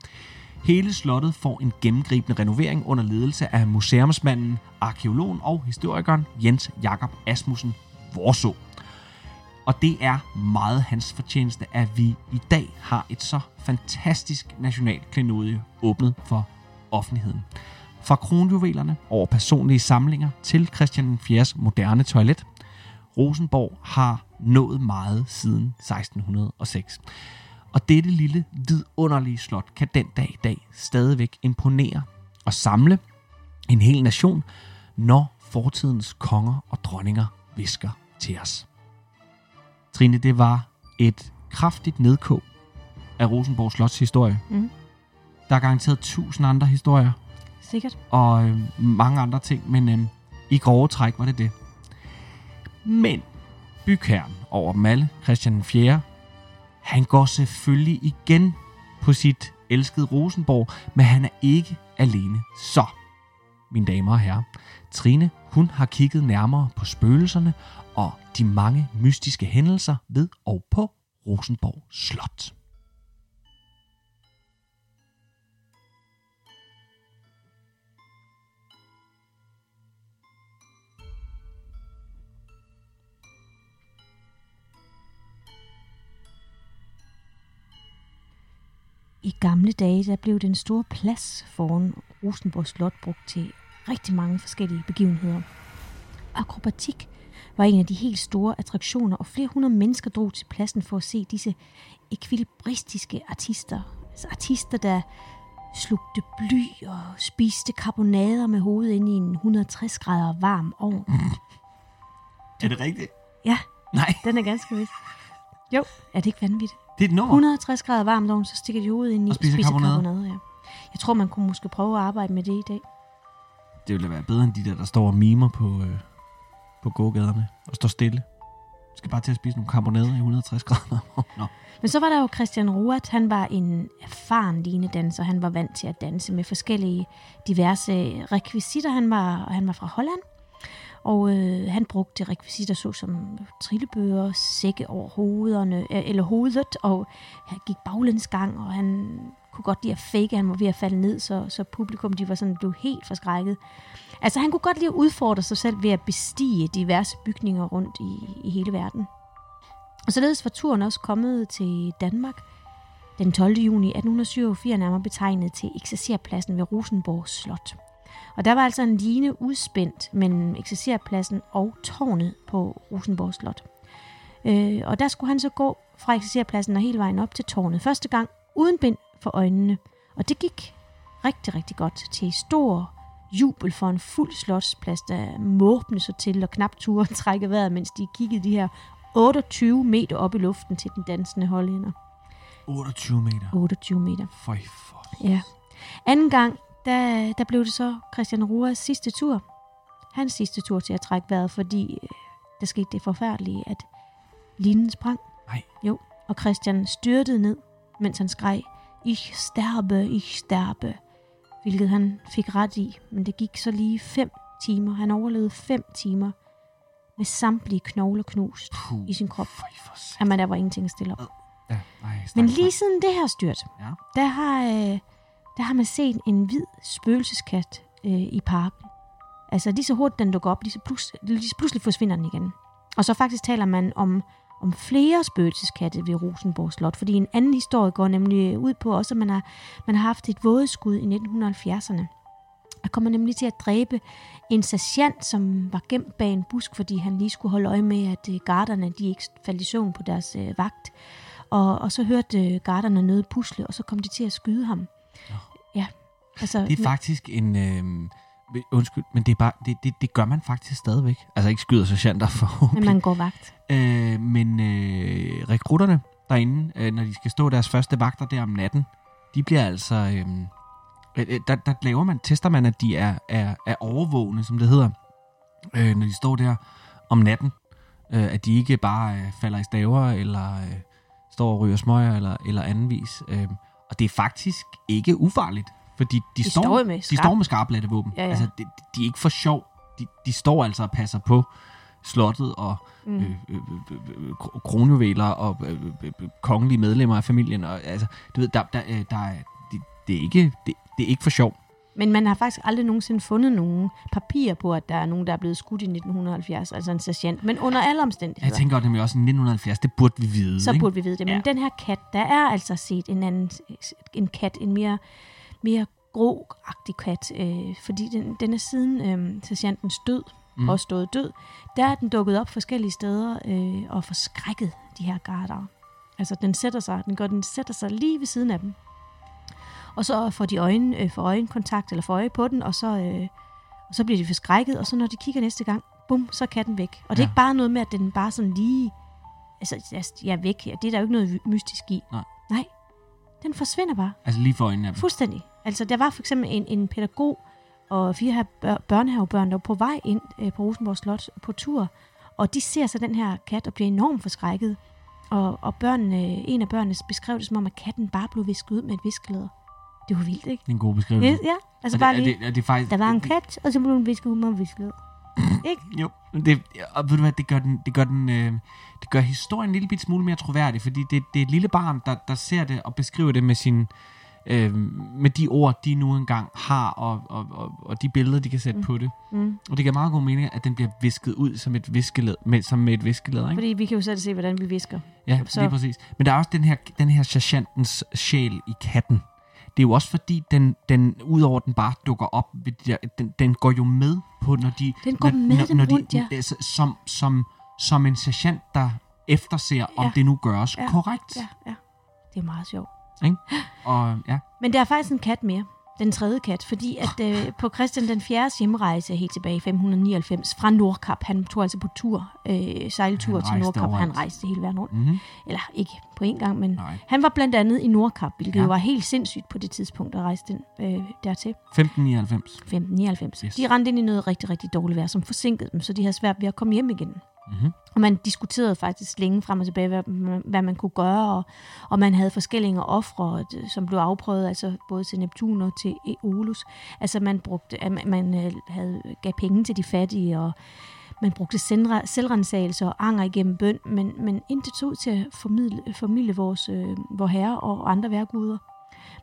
Hele slottet får en gennemgribende renovering under ledelse af museumsmanden, arkeologen og historikeren Jens Jakob Asmussen Vorså. Og det er meget hans fortjeneste, at vi i dag har et så fantastisk nationalt klenodie åbnet for offentligheden. Fra kronjuvelerne over personlige samlinger til Christian IV's moderne toilet. Rosenborg har nået meget siden 1606. Og dette lille vidunderlige slot kan den dag i dag stadigvæk imponere og samle en hel nation, når fortidens konger og dronninger visker til os. Trine, det var et kraftigt nedkog af Rosenborg Slots historie. Mm. Der er garanteret tusind andre historier Sikkert. og øh, mange andre ting, men øh, i grove træk var det det. Men bygherren over dem alle, Christian 4., han går selvfølgelig igen på sit elskede Rosenborg, men han er ikke alene. Så, mine damer og herrer, Trine, hun har kigget nærmere på spøgelserne og de mange mystiske hændelser ved og på Rosenborg Slot. I gamle dage, der blev den store plads foran Rosenborg Slot brugt til rigtig mange forskellige begivenheder. Akrobatik var en af de helt store attraktioner, og flere hundrede mennesker drog til pladsen for at se disse ekvilibristiske artister. Altså artister, der slugte bly og spiste karbonader med hovedet ind i en 160 grader varm ovn. Er det rigtigt? Ja, Nej, den er ganske vist. Jo, er det ikke vanvittigt? det er et nummer. 160 grader varmt ovn, så stikker de hovedet ind i Og spiser karbonade. ja. Jeg tror, man kunne måske prøve at arbejde med det i dag. Det ville da være bedre end de der, der står og mimer på, øh, på gågaderne og står stille. Du skal bare til at spise nogle karbonader i 160 grader. Nå. Men så var der jo Christian Ruat. Han var en erfaren linedanser. Han var vant til at danse med forskellige diverse rekvisitter. Han var, han var fra Holland. Og øh, han brugte rekvisitter såsom trillebøger, sække over hovederne, øh, eller hovedet, og han gik baglænsgang, og han kunne godt lide at fake, han var ved at falde ned, så, så publikum de var sådan, blev helt forskrækket. Altså han kunne godt lide at udfordre sig selv ved at bestige diverse bygninger rundt i, i hele verden. Og således var turen også kommet til Danmark den 12. juni 1887, nærmere betegnet til eksercerpladsen ved Rosenborg Slot. Og der var altså en line udspændt mellem eksercerpladsen og tårnet på Rosenborg Slot. Øh, og der skulle han så gå fra eksercerpladsen og hele vejen op til tårnet. Første gang uden bind for øjnene. Og det gik rigtig, rigtig godt til stor jubel for en fuld slotsplads, der måbne sig til og knap turde trække vejret, mens de kiggede de her 28 meter op i luften til den dansende hollænder. 28 meter. 28 meter. Føj for. Ja. Anden gang, der, der blev det så Christian Ruas sidste tur. Hans sidste tur til at trække vejret, fordi øh, der skete det forfærdelige, at linen sprang. Nej. Jo, og Christian styrtede ned, mens han skreg, Ich sterbe, ich sterbe, hvilket han fik ret i, men det gik så lige fem timer. Han overlevede fem timer med samtlige knogler knust Puh. i sin krop. Jamen, der var ingenting at stille op. Ja, nej, Men lige siden det her styrt, Ja. der har, øh, der har man set en hvid spøgelseskat øh, i parken. Altså lige så hurtigt den dukker op, lige så, plus, lige så pludselig forsvinder den igen. Og så faktisk taler man om, om flere spøgelseskatte ved Rosenborg Slot, fordi en anden historie går nemlig ud på også, at man har, man har haft et vådeskud i 1970'erne. Der kommer nemlig til at dræbe en sergeant, som var gemt bag en busk, fordi han lige skulle holde øje med, at øh, garderne de ikke faldt i søvn på deres øh, vagt. Og, og så hørte øh, garderne noget pusle, og så kom de til at skyde ham. Ja, altså... Det er faktisk en... Øh, undskyld, men det, er bare, det, det, det gør man faktisk stadigvæk. Altså ikke skyder sergeanter for men man går vagt. Øh, men øh, rekrutterne derinde, øh, når de skal stå deres første vagter der om natten, de bliver altså... Øhm, øh, øh, der, der laver man, tester man, at de er, er, er overvågne, som det hedder, øh, når de står der om natten. Øh, at de ikke bare øh, falder i staver, eller øh, står og ryger smøger, eller, eller anden vis. Øh, og det er faktisk ikke ufarligt, fordi de, De står, står med de skarp- står med skarplatte våben. Ja, ja. Altså, de, de er ikke for sjov. De, de står altså og passer på slottet og Mm. øh, øh, øh, øh, kro- kronjuveler og øh, øh, øh, kongelige medlemmer af familien. Og, altså, du ved, der, der, øh, der er, det, det, er ikke, det, det er ikke for sjov. Men man har faktisk aldrig nogensinde fundet nogen papirer på, at der er nogen, der er blevet skudt i 1970, altså en sergeant. Men under alle omstændigheder, Jeg tænker nemlig også, i 1970, det burde vi vide. så ikke? burde vi vide det. Men Ja. den her kat, der er altså set en anden en kat, en mere, mere grå-agtig kat, øh, fordi den, den er siden øh, sergeantens død, Mm. også stået død, der er den dukket op forskellige steder øh, og forskrækket de her garder. Altså den sætter sig, den går, den sætter sig lige ved siden af dem. Og så får de øjne, øh, får øjenkontakt eller får øje på den, og så, øh, og så bliver de forskrækket, og så når de kigger næste gang, bum, så er katten væk. Og det er Ja. ikke bare noget med, at den bare sådan lige, altså jeg er væk, det er der jo ikke noget mystisk i. Nej. Nej, den forsvinder bare. Altså lige for øjnene af dem. Fuldstændig. Altså, der var for eksempel en, en pædagog og fire her bør- børnehavebørn, der var på vej ind øh, på Rosenborg Slot på tur, og de ser så den her kat og bliver enormt forskrækket. Og, og børnene, en af børnene beskrev det som om, at katten bare blev visket ud med et viskeleder. Det var vildt, ikke? Det er en god beskrivelse. Ja, ja. altså er bare det, lige, er det, er det faktisk, der var en kat, og så blev den visket ud med et viskeleder. ikke? Jo, det, og ved du hvad, det gør, den, det gør, den, øh, det gør historien en lille smule mere troværdig, fordi det, det er et lille barn, der, der ser det og beskriver det med sin, øh, med de ord, de nu engang har, og, og, og, og de billeder, de kan sætte mm. på det. Mm. Og det giver meget god mening, at den bliver visket ud som et viskeled, med, som med et viskeled, ikke? Fordi vi kan jo selv se, hvordan vi visker. Ja, så- lige præcis. Men der er også den her, den her sergeantens sjæl i katten. Det er jo også fordi, den, den udover den bare dukker op, de den, den går jo med på, når de... Den går når, med dem rundt, ja. altså, som, som, som en sergeant, der efterser, om Ja. det nu gøres Ja. korrekt. Ja, ja. Det er meget sjovt. Ikke? Og ja, Men der er faktisk en kat mere. Den tredje kat, fordi at øh, på Christian den 4. hjemrejse helt tilbage i 599 fra Nordkap, han tog altså på tur, øh, sejltur til Nordkap, han rejste hele verden rundt. mm-hmm. Eller ikke på én gang, men nej. han var blandt andet i Nordkap, hvilket Ja. jo var helt sindssygt på det tidspunkt at rejse den øh, dertil. 1599. 1599. Yes. Yes. De rendte ind i noget rigtig, rigtig dårligt vejr, som forsinkede dem, så de havde svært ved at komme hjem igen. Mm-hmm. Og man diskuterede faktisk længe frem og tilbage, hvad, man- hvad man kunne gøre, og, og man havde forskellige ofre, som blev afprøvet, altså både til Neptun og til Eolus. Altså man brugte, man, man øh, havde, gav penge til de fattige, og man brugte selvrensagelser og anger igennem bøn, men, men intet ud til at formidle, formidle vores, øh, vor herre og andre værguder.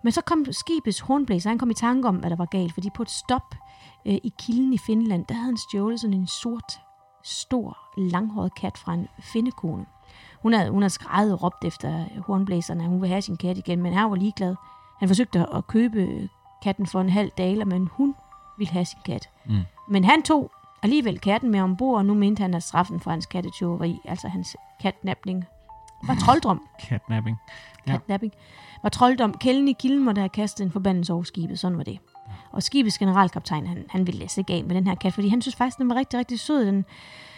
Men så kom skibets hornblæser, han kom i tanke om, hvad der var galt, fordi på et stop øh, i kilden i Finland, der havde han stjålet sådan en sort, stor, langhåret kat fra en finnekone. Hun havde, hun havde skrejet og råbt efter hornblæserne, at hun ville have sin kat igen, men han var ligeglad. Han forsøgte at købe katten for en halv daler, men hun ville have sin kat. Mm. Men han tog alligevel katten med ombord, og nu mente han, at straffen for hans kattetyveri, altså hans katnapning, var trolddom. Catnapping. Ja. Catnapping. Var trolddom. Kælden i kilden måtte have kastet en forbandelse over skibet. Sådan var det. Og skibets generalkaptajn, han, han ville læse ikke af med den her kat, fordi han synes faktisk, den var rigtig, rigtig sød. Den,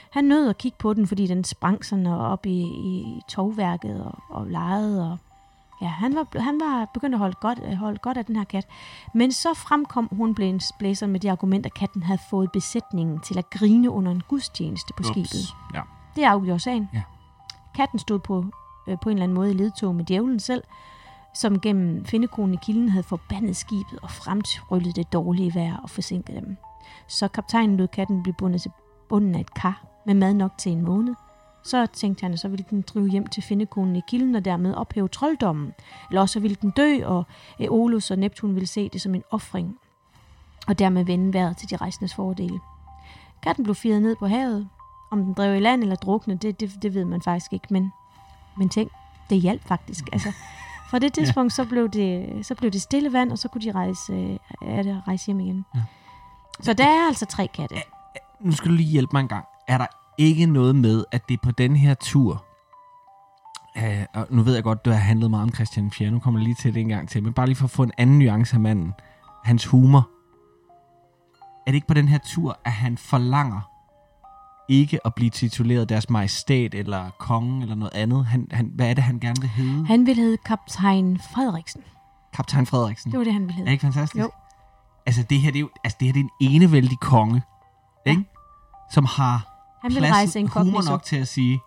han nød at kigge på den, fordi den sprang sådan op i, i tovværket og, og legede. Og, ja, han var, han var begyndt at holde godt, holde godt af den her kat. Men så fremkom hun blæseren med det argument, at katten havde fået besætningen til at grine under en gudstjeneste på skibet. Ja. Det afgjorde sagen. Ja. Katten stod på, øh, på en eller anden måde i ledtog med djævlen selv, som gennem findekonen i kilden havde forbandet skibet og fremtryllet det dårlige vejr og forsinket dem. Så kaptajnen lod katten blive bundet til bunden af et kar med mad nok til en måned. Så tænkte han, at så ville den drive hjem til findekonen i kilden og dermed ophæve trolddommen. Eller også så ville den dø, og Eolus og Neptun ville se det som en offring og dermed vende vejret til de rejsendes fordele. Katten blev firet ned på havet. Om den drev i land eller druknede, det, det, det ved man faktisk ikke, men, men tænk, det hjalp faktisk. Altså, fra det tidspunkt, så, blev det, så blev det stille vand, og så kunne de rejse, øh, er det, rejse hjem igen. Ja. Så der er altså tre katte. Nu skal du lige hjælpe mig en gang. Er der ikke noget med, at det er på den her tur, øh, og nu ved jeg godt, du har handlet meget om Christian 4, nu kommer jeg lige til det en gang til, men bare lige for at få en anden nuance af manden, hans humor. Er det ikke på den her tur, at han forlanger ikke at blive tituleret deres majestæt eller konge eller noget andet? Han, han, hvad er det, han gerne vil hedde? Han ville hedde kaptajn Frederiksen. Kaptajn Frederiksen. Det var det, han ville Er hedde. ikke fantastisk? Jo. Altså, det her, det er jo, altså, det her det er en enevældig konge, ikke? Som har Han ville plads, rejse en humor nok til at sige,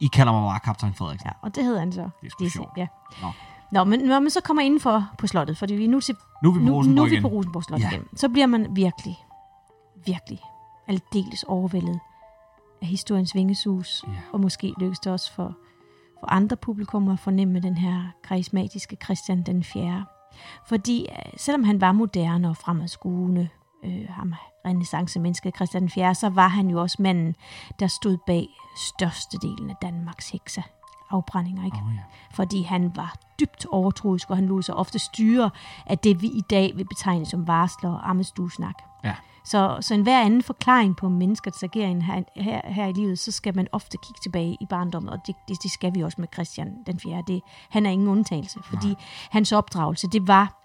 I kalder mig bare Kaptajn Frederiksen. Ja, og det hedder han så. Det er sgu sjovt. Ja. Nå. Nå, men når man så kommer indenfor på slottet, fordi vi er nu til Nu er vi på nu, nu Rosenborg er vi på Rosenborg Slot Ja. igen. Så bliver man virkelig, virkelig aldeles overvældet af historiens vingesus. Ja. Og måske lykkes det også for, for andre publikummer at fornemme den her karismatiske Christian den 4. Fordi øh, selvom han var moderne og fremadskuende, øh, ham renaissance-mennesket Christian den 4., så var han jo også manden, der stod bag størstedelen af Danmarks hekse afbrændinger, ikke? Oh, ja. fordi han var dybt overtroisk, og han lod sig ofte styre af det, vi i dag vil betegne som varsler og ammestuesnak. Ja. Så, så en hver anden forklaring på menneskets agering her, her, her i livet, så skal man ofte kigge tilbage i barndommen, og det, det, det skal vi også med Christian den 4. Det, han er ingen undtagelse, fordi hans opdragelse, det var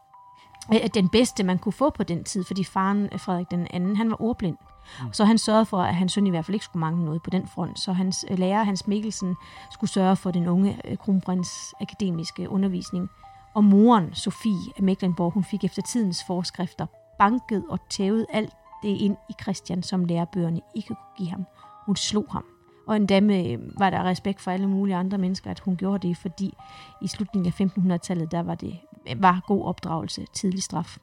øh, den bedste, man kunne få på den tid, fordi faren Frederik den anden, han var ordblind. Mm. Mm. Så han sørgede for, at hans søn i hvert fald ikke skulle mangle noget på den front. Så hans øh, lærer, Hans Mikkelsen, skulle sørge for den unge øh, kronprins akademiske undervisning. Og moren, Sofie af Mecklenburg, hun fik efter tidens forskrifter banket og tævet alt det ind i Christian, som lærebøgerne ikke kunne give ham. Hun slog ham. Og endda med, øh, var der respekt for alle mulige andre mennesker, at hun gjorde det, fordi i slutningen af 1500-tallet, der var det var god opdragelse, tidlig straf.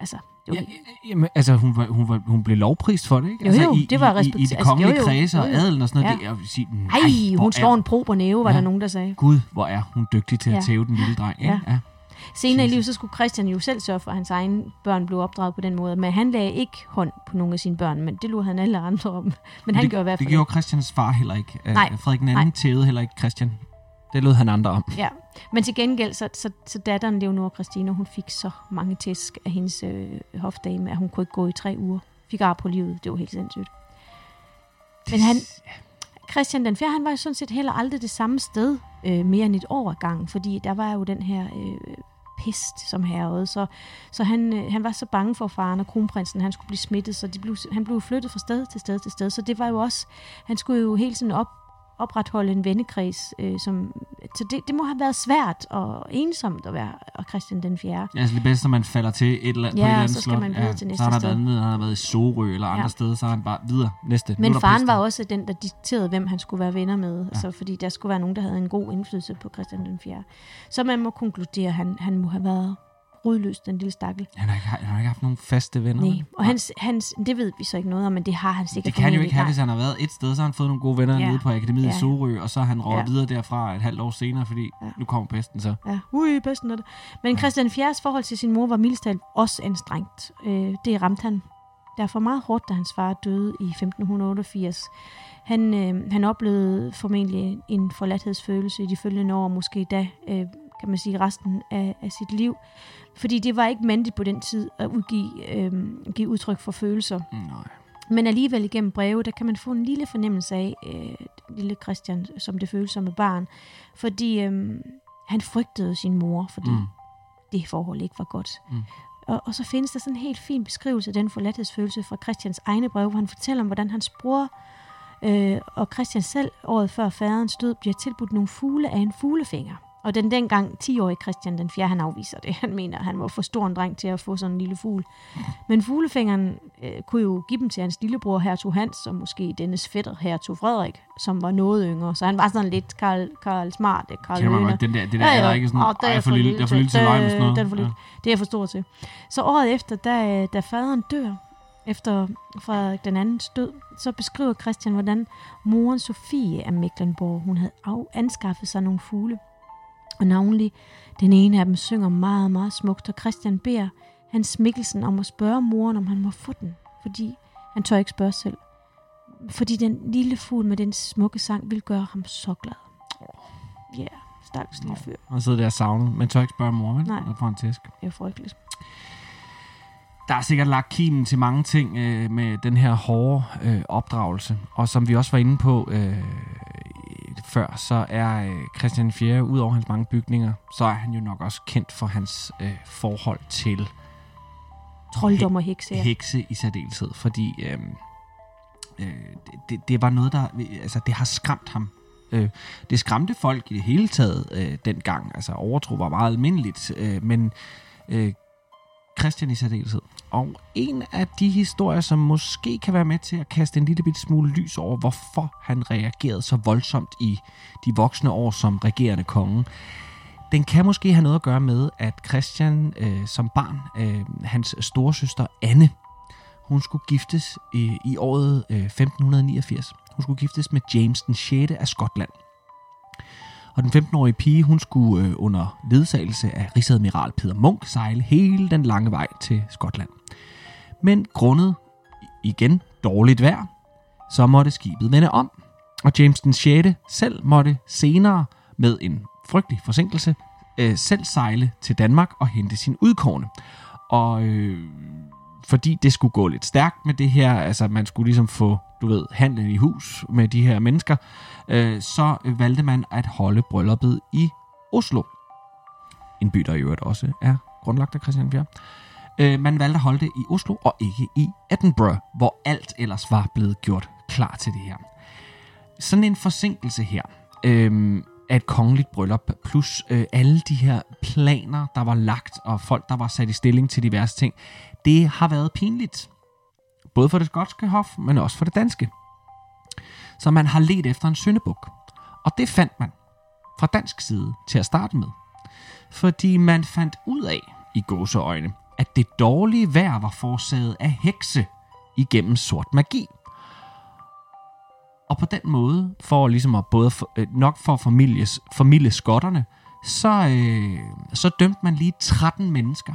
Altså, det var Ja, jamen, altså, hun, var, hun, var, hun blev lovprist for det, ikke? Jo, altså, jo, i, det var i, i, i respekteret. det Altså, kongelige jo, jo, kredse og jo, jo. adelen og sådan noget. Ja. Det, jeg vil sige, nej, Ej, hun slår er, en prob og næve, var Ja. der nogen, der sagde. Gud, hvor er hun dygtig til at tæve den lille dreng. Ja. Ja. Senere i livet, så skulle Christian jo selv sørge for, at hans egne børn blev opdraget på den måde. Men han lagde ikke hånd på nogle af sine børn, men det lå han alle andre om. Men han det, gjorde i hvert fald Det gjorde Christians far heller ikke. Øh, Nej. Frederik Nej. tævede heller ikke Christian. Det lød han andre om. Ja, men til gengæld, så, så, så datteren Leonora Christina, hun fik så mange tæsk af hendes øh, hofdame, at hun kunne ikke gå i tre uger. Fik ar på livet, det var helt sindssygt. Men han, Christian den 4., han var jo sådan set heller aldrig det samme sted øh, mere end et år ad gangen, fordi der var jo den her øh, pest, som herrede. Så, så han, øh, han var så bange for faren og kronprinsen, han skulle blive smittet, så de blev, han blev flyttet fra sted til sted til sted. Så det var jo også, han skulle jo hele tiden op, opretholde en vennekreds. Øh, som, så det, det må have været svært og ensomt at være og Christian den 4. Altså det bedste, når man falder til et eller, Ja, på et eller andet så skal slot. man videre til næste så har han sted. været han har været i Sorø eller andre Ja. steder, så er han bare videre næste. Men der faren pest. var også den, der dikterede, hvem han skulle være venner med. Ja. Ja. Så fordi der skulle være nogen, der havde en god indflydelse på Christian den 4. Så man må konkludere, at han, han må have været rodløs, den lille stakkel. Han har, ikke, han har ikke haft nogen faste venner. Nej, og hans, hans, det ved vi så ikke noget om, men det har han sikkert det kan han jo ikke have, hvis han har været et sted, så har han fået nogle gode venner Ja. nede på akademiet Ja. i Sorø, og så har han rådet Ja. videre derfra et halvt år senere, fordi Ja. nu kommer pesten så. Ja, ui, pesten er det. Men Christian 4's forhold til sin mor var mildest talt også anstrengt. Øh, det ramte han derfor meget hårdt, da hans far døde i 1588. Han, øh, han oplevede formentlig en forladthedsfølelse i de følgende år, måske da, øh, kan man sige, resten af, af sit liv. Fordi det var ikke mandigt på den tid at udgive, øh, give udtryk for følelser. Nej. Men alligevel igennem breve, der kan man få en lille fornemmelse af øh, lille Christian som det følsomme barn. Fordi øh, han frygtede sin mor, fordi Mm. mm. det forhold ikke var godt. Mm. Og, og så findes der sådan en helt fin beskrivelse af den forladthedsfølelse fra Christians egne breve, hvor han fortæller om, hvordan hans bror øh, og Christian selv året før faderens død bliver tilbudt nogle fugle af en fuglefinger. Og den dengang 10-årige Christian den 4. han afviser det. Han mener, at han var for stor en dreng til at få sådan en lille fugl. Men fuglefingeren øh, kunne jo give dem til hans lillebror hertug Hans, og måske dennes fætter hertug Frederik, som var noget yngre. Så han var sådan lidt Karl, Karl Smart, øh, Karl Kender man godt, den der, det der ja, ja. er der ikke sådan, oh, det er for lille, jeg er for lille til at lege med sådan noget. Det er for lille. Det er for stor til. Så året efter, da, da faderen dør, efter Frederik den andens død, så beskriver Christian, hvordan moren Sofie af Mecklenborg, hun havde af, anskaffet sig nogle fugle. Og navnlig den ene af dem synger meget, meget smukt, og Christian beder Hans Mikkelsen om at spørge moren, om han må få den, fordi han tør ikke spørge selv. Fordi den lille fugl med den smukke sang vil gøre ham så glad. Ja, yeah, stakkels lille fyr. Og sidder der savnet. Man tør ikke spørge mor, vel? Nej. Og får en tæsk. Det er frygteligt. Der er sikkert lagt kimen til mange ting øh, med den her hårde øh, opdragelse. Og som vi også var inde på øh, før, så er øh, Christian 4. ud over hans mange bygninger, så er han jo nok også kendt for hans øh, forhold til Trolddom og hekse. ja. hekse i særdeleshed. Fordi øh, øh, det, det var noget, der altså, det har skræmt ham Øh, det skræmte folk i det hele taget øh, dengang. Altså overtro var meget almindeligt, øh, men øh, Christian i særdeleshed. Og en af de historier, som måske kan være med til at kaste en lille bitte smule lys over, hvorfor han reagerede så voldsomt i de voksne år som regerende konge, den kan måske have noget at gøre med, at Christian øh, som barn, øh, hans storesøster Anne, hun skulle giftes i, i året øh, 1589. Hun skulle giftes med James den 6. af Skotland. Og den 15-årige pige, hun skulle øh, under ledsagelse af rigsadmiral Peter Munk sejle hele den lange vej til Skotland. Men grundet igen dårligt vejr, så måtte skibet vende om, og James den 6. selv måtte senere med en frygtelig forsinkelse øh, selv sejle til Danmark og hente sin udkårne. Og øh, fordi det skulle gå lidt stærkt med det her, altså man skulle ligesom få, du ved, handlen i hus med de her mennesker, øh, så valgte man at holde brylluppet i Oslo. En by, der i øvrigt også er grundlagt af Christian 4. Øh, man valgte at holde det i Oslo og ikke i Edinburgh, hvor alt ellers var blevet gjort klar til det her. Sådan en forsinkelse her, øh, af et kongeligt bryllup, plus øh, alle de her planer, der var lagt, og folk, der var sat i stilling til diverse ting, det har været pinligt. Både for det skotske hof, men også for det danske. Så man har let efter en syndebuk. Og det fandt man fra dansk side til at starte med. Fordi man fandt ud af, i gåseøjne, at det dårlige vejr var forårsaget af hekse igennem sort magi. Og på den måde, for ligesom at både for, øh, nok for families, familie skotterne, så, øh, så dømte man lige 13 mennesker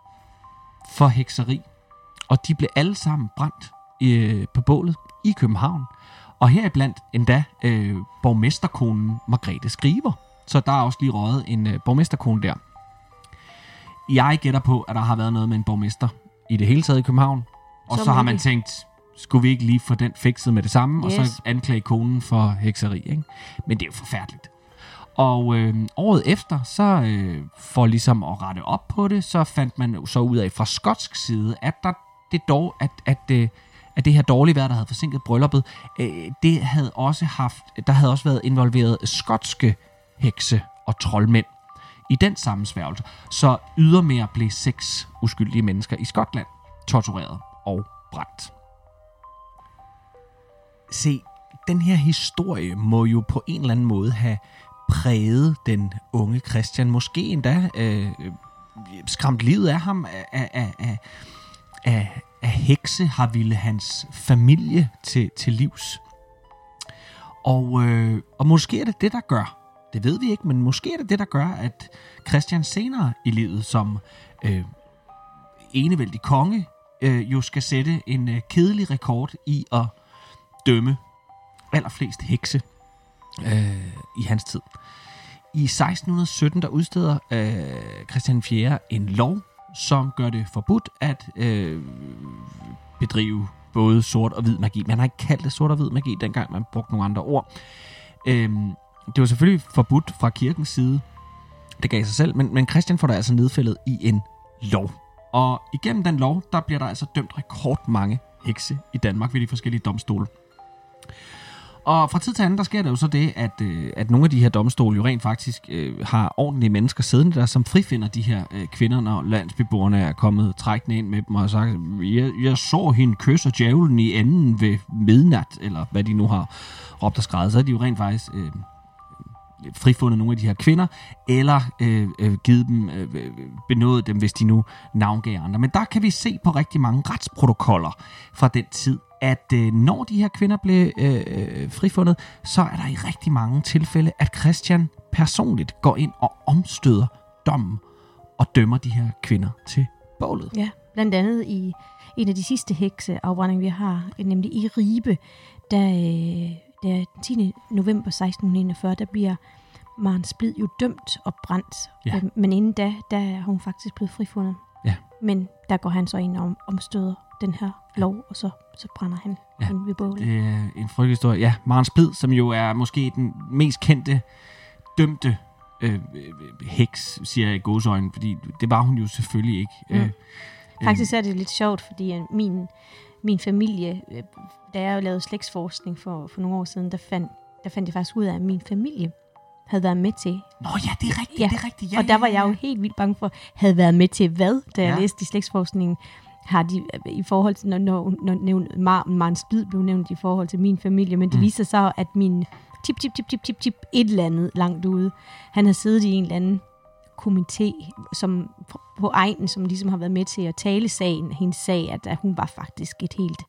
for hekseri. Og de blev alle sammen brændt øh, på bålet i København. Og heriblandt endda øh, borgmesterkonen Margrethe Skriver. Så der er også lige røget en øh, borgmesterkone der. Jeg gætter på, at der har været noget med en borgmester i det hele taget i København. Og så, så har man tænkt, skulle vi ikke lige få den fikset med det samme, yes. og så anklage konen for hekseri. Ikke? Men det er jo forfærdeligt. Og øh, året efter, så øh, for ligesom at rette op på det, så fandt man så ud af fra skotsk side, at der det dog, at, at, øh, at det her dårlige vejr, der havde forsinket brylluppet, øh, det havde også haft, der havde også været involveret skotske hekse og troldmænd i den sammensværgelse. Så ydermere blev seks uskyldige mennesker i Skotland tortureret og brændt. Se, den her historie må jo på en eller anden måde have præget den unge Christian. Måske endda øh, øh skræmt livet af ham af, af, af, af, af hekse har ville hans familie til, til livs. Og, øh, og måske er det det, der gør, det ved vi ikke, men måske er det det, der gør, at Christian senere i livet som øh, enevældig konge øh, jo skal sætte en øh, kedelig rekord i at dømme allerflest hekse øh, i hans tid. I 1617 der udsteder øh, Christian 4. en lov, som gør det forbudt at øh, bedrive både sort og hvid magi. Man har ikke kaldt det sort og hvid magi, dengang man brugte nogle andre ord. Øh, det var selvfølgelig forbudt fra kirkens side. Det gav sig selv, men, men Christian får det altså nedfældet i en lov. Og igennem den lov, der bliver der altså dømt rekordmange hekse i Danmark ved de forskellige domstole. Og fra tid til anden, der sker der jo så det, at, øh, at nogle af de her domstole jo rent faktisk øh, har ordentlige mennesker siddende der, som frifinder de her øh, kvinder, når landsbeboerne er kommet trækkende ind med dem og har sagt, jeg, jeg så hende kysse djævlen i enden ved midnat, eller hvad de nu har råbt og skrevet, så er de jo rent faktisk øh, frifundet nogle af de her kvinder, eller øh, øh, givet dem, øh, øh, benådet dem, hvis de nu navngav andre. Men der kan vi se på rigtig mange retsprotokoller fra den tid, at øh, når de her kvinder blev øh, øh, frifundet, så er der i rigtig mange tilfælde, at Christian personligt går ind og omstøder dommen og dømmer de her kvinder til bålet. Ja, blandt andet i en af de sidste hekseafbrændinger, vi har, nemlig i Ribe, der, der 10. november 1641, der bliver Maren Splid jo dømt og brændt. Ja. Øh, men inden da, der er hun faktisk blevet frifundet. Ja. Men der går han så ind og omstøder den her lov, og så, så brænder han ja, ind ved bålet. det er en frygtelig historie. Ja, Maren Splid, som jo er måske den mest kendte dømte øh, heks, siger jeg i godsøjne, fordi det var hun jo selvfølgelig ikke. Mm. Øh, Faktisk er det lidt sjovt, fordi min, min familie, øh, da jeg lavede slægtsforskning for, for nogle år siden, der fandt der fandt jeg faktisk ud af, at min familie havde været med til. Nå ja, det er rigtigt, Ja, det er rigtigt. Ja, og der var jeg jo helt vildt bange for, havde været med til hvad, da jeg Ja. læste i slægtsforskningen, har de i forhold til, når, når, når nævnt, Mar, Marens Dyd blev nævnt i forhold til min familie, men det Mm. viser sig, at min tip, tip, tip, tip, tip, tip, et eller andet langt ude, han har siddet i en eller anden komité som, på egnen, som ligesom har været med til at tale sagen, hendes sag, at, at hun var faktisk et helt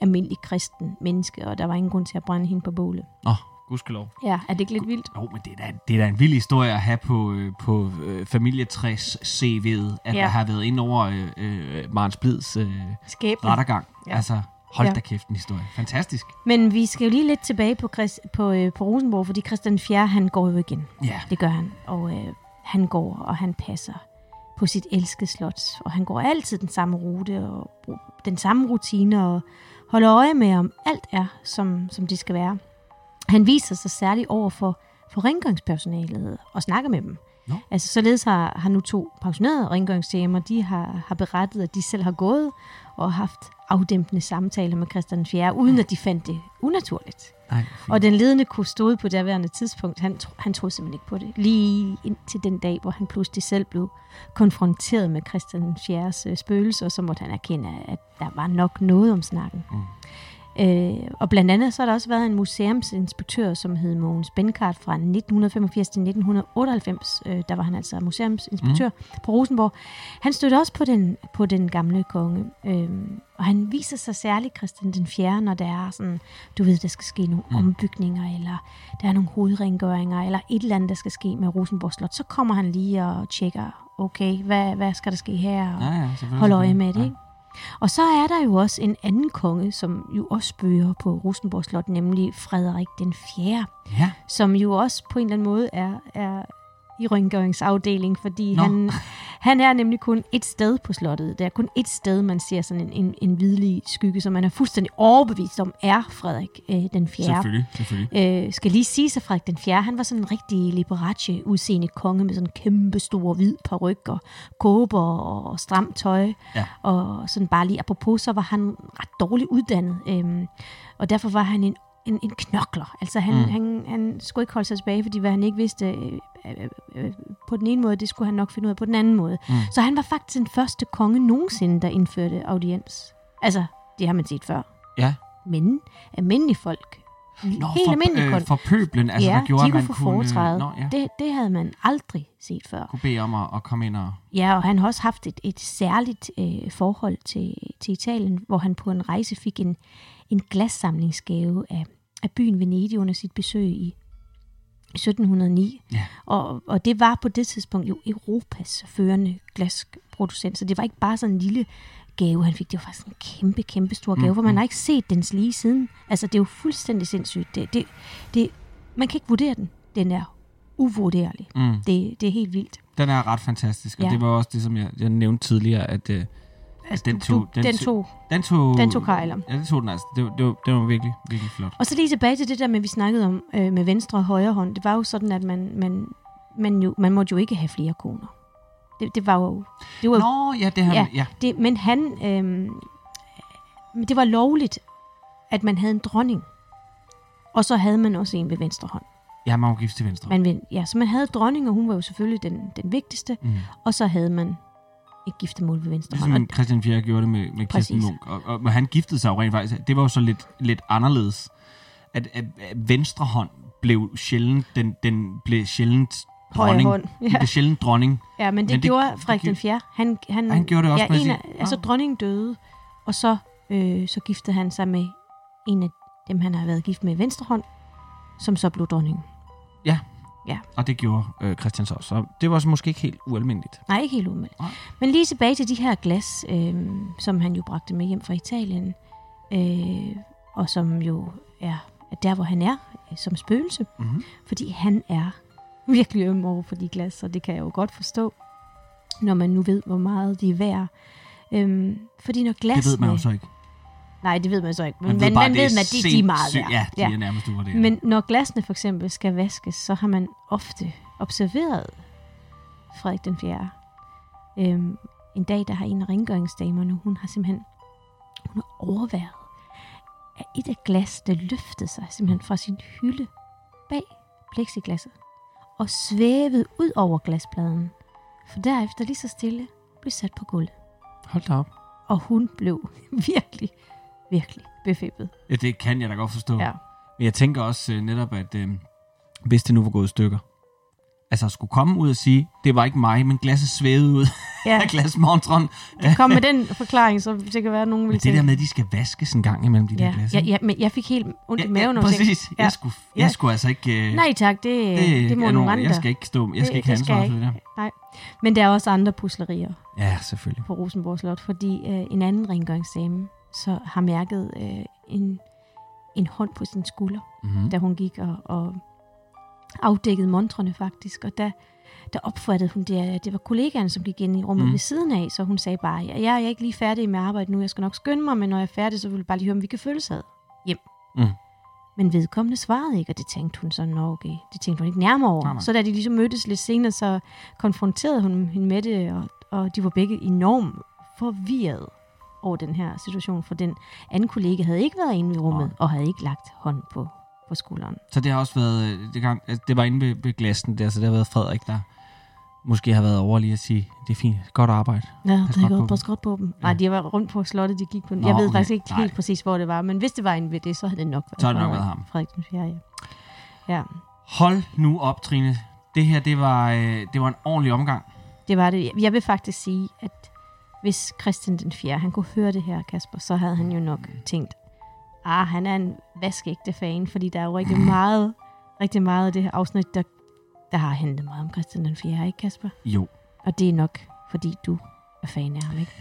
almindeligt kristen menneske, og der var ingen grund til at brænde hende på bålet. Nå, gudskelov. Ja, er det ikke lidt vildt? Jo, men det er, da, det er da en vild historie at have på, øh, på øh, familietræs CV'et, at Ja. ja. have været ind over øh, øh, Marens Blids øh, Skæbne. rettergang. Ja. Altså, hold Ja. da kæft en historie. Fantastisk. Men vi skal jo lige lidt tilbage på, Chris, på, øh, på Rosenborg, fordi Christian Fjerde, han går jo igen. Ja. Det gør han. Og øh, han går, og han passer på sit elskede slot. Og han går altid den samme rute, og den samme rutine, og holder øje med, om alt er, som, som det skal være. Han viser sig særligt over for, for rengøringspersonalet og snakker med dem. Nå. Altså således har, har nu to pensionerede rengøringsdamer, de har, har berettet, at de selv har gået og haft afdæmpende samtaler med Christian 4., uden at de fandt det unaturligt. Nej, Og den ledende kustode på det værende tidspunkt, han, han troede simpelthen ikke på det. Lige indtil den dag, hvor han pludselig selv blev konfronteret med Christian Fjerds øh, spøgelse, og så måtte han erkende, at der var nok noget om snakken. Mm. Øh, og blandt andet så har der også været en museumsinspektør, som hed Mogens Benkart fra 1985 til 1998. Øh, der var han altså museumsinspektør mm. på Rosenborg. Han stødte også på den, på den gamle konge. Øh, og han viser sig særligt Christian den 4., når der er sådan, du ved, der skal ske nogle Mm. ombygninger, eller der er nogle hovedrengøringer, eller et eller andet, der skal ske med Rosenborg Slot. Så kommer han lige og tjekker, okay, hvad, hvad skal der ske her? Og, Ja, ja, selvfølgelig. holde øje med det. Ja. Ikke? Og så er der jo også en anden konge, som jo også spørger på Rosenborg Slot, nemlig Frederik den 4., Ja, som jo også på en eller anden måde er, er i rengøringsafdeling, fordi Nå. han, han er nemlig kun et sted på slottet. Der er kun et sted, man ser sådan en, en, en hvidlig skygge, som man er fuldstændig overbevist om, er Frederik øh, den 4. selvfølgelig. selvfølgelig. Øh, skal lige sige sig, Frederik den 4. Han var sådan en rigtig Liberace udseende konge med sådan en kæmpe stor hvid paryk og kåber og stramt tøj. Ja. Og sådan bare lige apropos, så var han ret dårligt uddannet. Øhm, og derfor var han en, en, en knokler. Altså han, Mm. han, han skulle ikke holde sig tilbage, fordi hvad han ikke vidste øh, øh, øh, på den ene måde, det skulle han nok finde ud af på den anden måde. Mm. Så han var faktisk den første konge nogensinde, der indførte audiens. Altså, det har man set før. Ja. Men almindelige folk, Nå, helt for, almindelige folk, for pøblen, altså, ja, der gjorde, de at man kunne få kunne, foretræde. Nå, ja, det, det havde man aldrig set før. kunne bede om at, at komme ind og... Ja, og han har også haft et, et særligt øh, forhold til, til Italien, hvor han på en rejse fik en, en glassamlingsgave af, af byen Venedig under sit besøg i 1709. Ja. Og, og det var på det tidspunkt jo Europas førende glasproducent, så det var ikke bare sådan en lille gave, han fik. Det var faktisk en kæmpe, kæmpe stor gave, mm, for man har ikke set dens lige siden. Altså, det er jo fuldstændig sindssygt. Det, det, det, man kan ikke vurdere den. Den er uvurderlig. Mm. Det, det er helt vildt. Den er ret fantastisk, og Ja. det var også det, som jeg, jeg nævnte tidligere, at, øh, Altså, den den, tog- tog, den den, tog- den tog... Den tog Kejler. Ja, det tog den altså. Det, var- det, var, det var virkelig, virkelig flot. Og så lige tilbage til det der med, vi snakkede om øh, med venstre og højre hånd. Det var jo sådan, at man, man, man, jo, man måtte jo ikke have flere koner. Det, det var jo... Det var, Nå, ja, det har Ja. ja. det, men han... Øh, det var lovligt, at man havde en dronning. Og så havde man også en ved venstre hånd. Ja, man var gift til venstre. Man, ja, så man havde dronning, og hun var jo selvfølgelig den, den vigtigste. mm. Og så havde man et giftermål ved venstre hånd. Ligesom Christian Fjerde gjorde det med, med Kirsten. Munk. Og, og, og han giftede sig jo rent faktisk. Det var jo så lidt, lidt anderledes. At, at, at venstre hånd blev sjældent, den, den blev sjældent dronning. hånd. Ja. Ja. blev sjældent dronning. Ja, men det, Men det- gjorde Frederik den 4. Han, han, Han gjorde det også ja, en af, altså dronningen døde, og så, øh, så giftede han sig med en af dem, han har været gift med venstre hånd, som så blev dronningen. Og det gjorde øh, Christian så. Så det var så måske ikke helt ualmindeligt. Nej, ikke helt. Nej. Men lige tilbage til de her glas, øh, som han jo bragte med hjem fra Italien, øh, og som jo er er der, hvor han er, øh, som spøgelse. Mm-hmm. Fordi han er virkelig øm over for de glas, og det kan jeg jo godt forstå, når man nu ved, hvor meget de er værd. Øhm, fordi når glasene... Det ved man jo så ikke. Nej, det ved man så ikke. Men Man ved man, bare, man ved, at de, de er meget værd. Ja, de ja. er nærmest uvurderlige. Men når glasene for eksempel skal vaskes, så har man ofte observeret Frederik den 4. Øhm, en dag, der har en af rengøringsdamerne, hun har simpelthen hun har overværet, at et af glas, der løftede sig simpelthen fra sin hylde bag plexiglasset og svævede ud over glaspladen, for derefter lige så stille blev sat på gulvet. Hold da op. Og hun blev virkelig, virkelig befippet. Ja, det kan jeg da godt forstå. Ja. Men jeg tænker også øh, netop, at øh, hvis det nu var gået i stykker, altså at skulle komme ud og sige, det var ikke mig, men glasset svævede ud Ja, af glasmontren. kom med den forklaring, så det kan være, at nogen Men vil det der med, at de skal vaskes en gang imellem de der ja, glas. ja, ja, men jeg fik helt ondt i maven. ja, jeg tænkte, præcis. Ja. Jeg, skulle, jeg Ja. skulle altså ikke... Øh, Nej tak, det, det, det må er nogle andre. Jeg skal ikke stå, jeg skal Det- ikke have det ansvar for det der. Men der er også andre puslerier Ja, selvfølgelig. på Rosenborg Slot, fordi øh, en anden rengøringsdame så har mærket øh, en, en hånd på sin skulder, Mm-hmm. da hun gik og, og afdækkede montrene faktisk, og der, der opfattede hun det, at det var kollegaen, som gik ind i rummet Mm. ved siden af, så hun sagde bare, ja, jeg er ikke lige færdig med arbejde nu, jeg skal nok skynde mig, men når jeg er færdig, så vil jeg bare lige høre, om vi kan følges ad hjem. Mm. Men vedkommende svarede ikke, og det tænkte hun så, nå okay, det tænkte hun ikke nærmere over. Nej, nej. Så da de ligesom mødtes lidt senere, så konfronterede hun hende med det, og, og de var begge enormt forvirret over den her situation, for den anden kollega havde ikke været inde i rummet, Nej. og havde ikke lagt hånd på, på skulderen. Så det har også været... øh, Det, gang, altså, det var inde ved, ved glassen der, så det har været Frederik, der måske har været over lige at sige, det er fint, godt arbejde. Ja, det godt er på godt, pas godt på dem. Nej, Ja. de var rundt på slottet, de gik på. Nå, jeg ved okay. faktisk ikke Nej. helt præcis, hvor det var, men hvis det var inde ved det, så havde det nok været, Så det nok været ham. Frederik den 4. Ja. ja, Hold nu op, Trine. Det her, det var, øh, det var en ordentlig omgang. det var det. Jeg vil faktisk sige, at hvis Christian den 4. han kunne høre det her, Kasper, så havde han jo nok tænkt, ah, han er en vaskeægte fan, fordi der er jo rigtig meget, rigtig meget af det her afsnit, der, der har handlet meget om Christian den 4., ikke Kasper? Jo. Og det er nok, fordi du er fan af ham, ikke?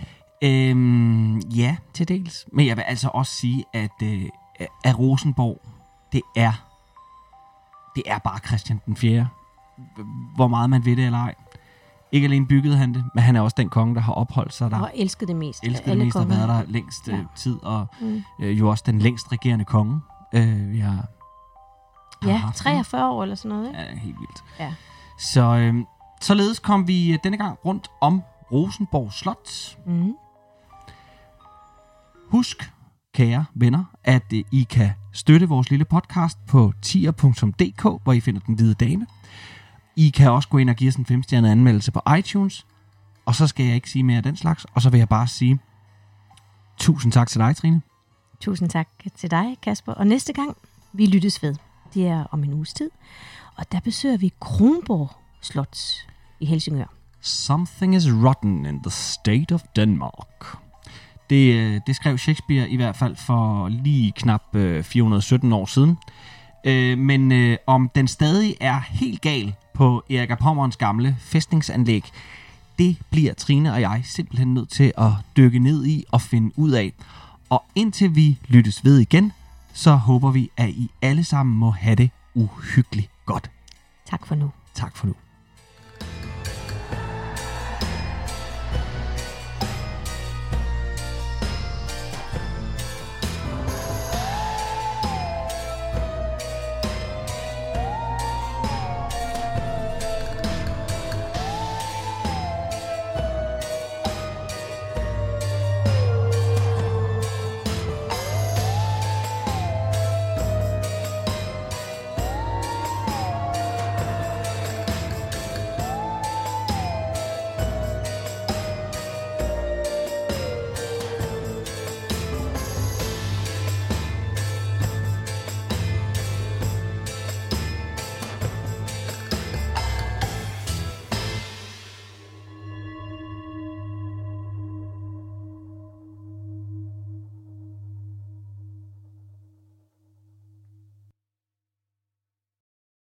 Øhm, ja, til dels. Men jeg vil altså også sige, at, øh, at Rosenborg, det er, det er bare Christian den 4. Hvor meget man ved det eller ej. Ikke alene byggede han det, men han er også den konge, der har opholdt sig der. Og elskede det mest. Elsket det mest, har konger. været der længst øh, Ja. tid, og Mm. øh, jo også den længst regerende konge. Øh, vi har, har Ja, haft. 43 år eller sådan noget, ikke? Ja, helt vildt. Ja. Så øh, således kom vi øh, denne gang rundt om Rosenborg Slot. Mm. Husk, kære venner, at øh, I kan støtte vores lille podcast på tier.dk, hvor I finder den hvide dame. I kan også gå ind og give os en femstjernet anmeldelse på iTunes. Og så skal jeg ikke sige mere af den slags. Og så vil jeg bare sige tusind tak til dig, Trine. Tusind tak til dig, Kasper. Og næste gang, vi lyttes ved, det er om en uges tid. Og der besøger vi Kronborg Slot i Helsingør. Something is rotten in the state of Denmark. Det, øh, det skrev Shakespeare i hvert fald for lige knap øh, 417 år siden. Øh, Men øh, om den stadig er helt gal på Erik af Pommerens gamle fæstningsanlæg, det bliver Trine og jeg simpelthen nødt til at dykke ned i og finde ud af. Og indtil vi lyttes ved igen, så håber vi, at I alle sammen må have det uhyggeligt godt. Tak for nu. Tak for nu.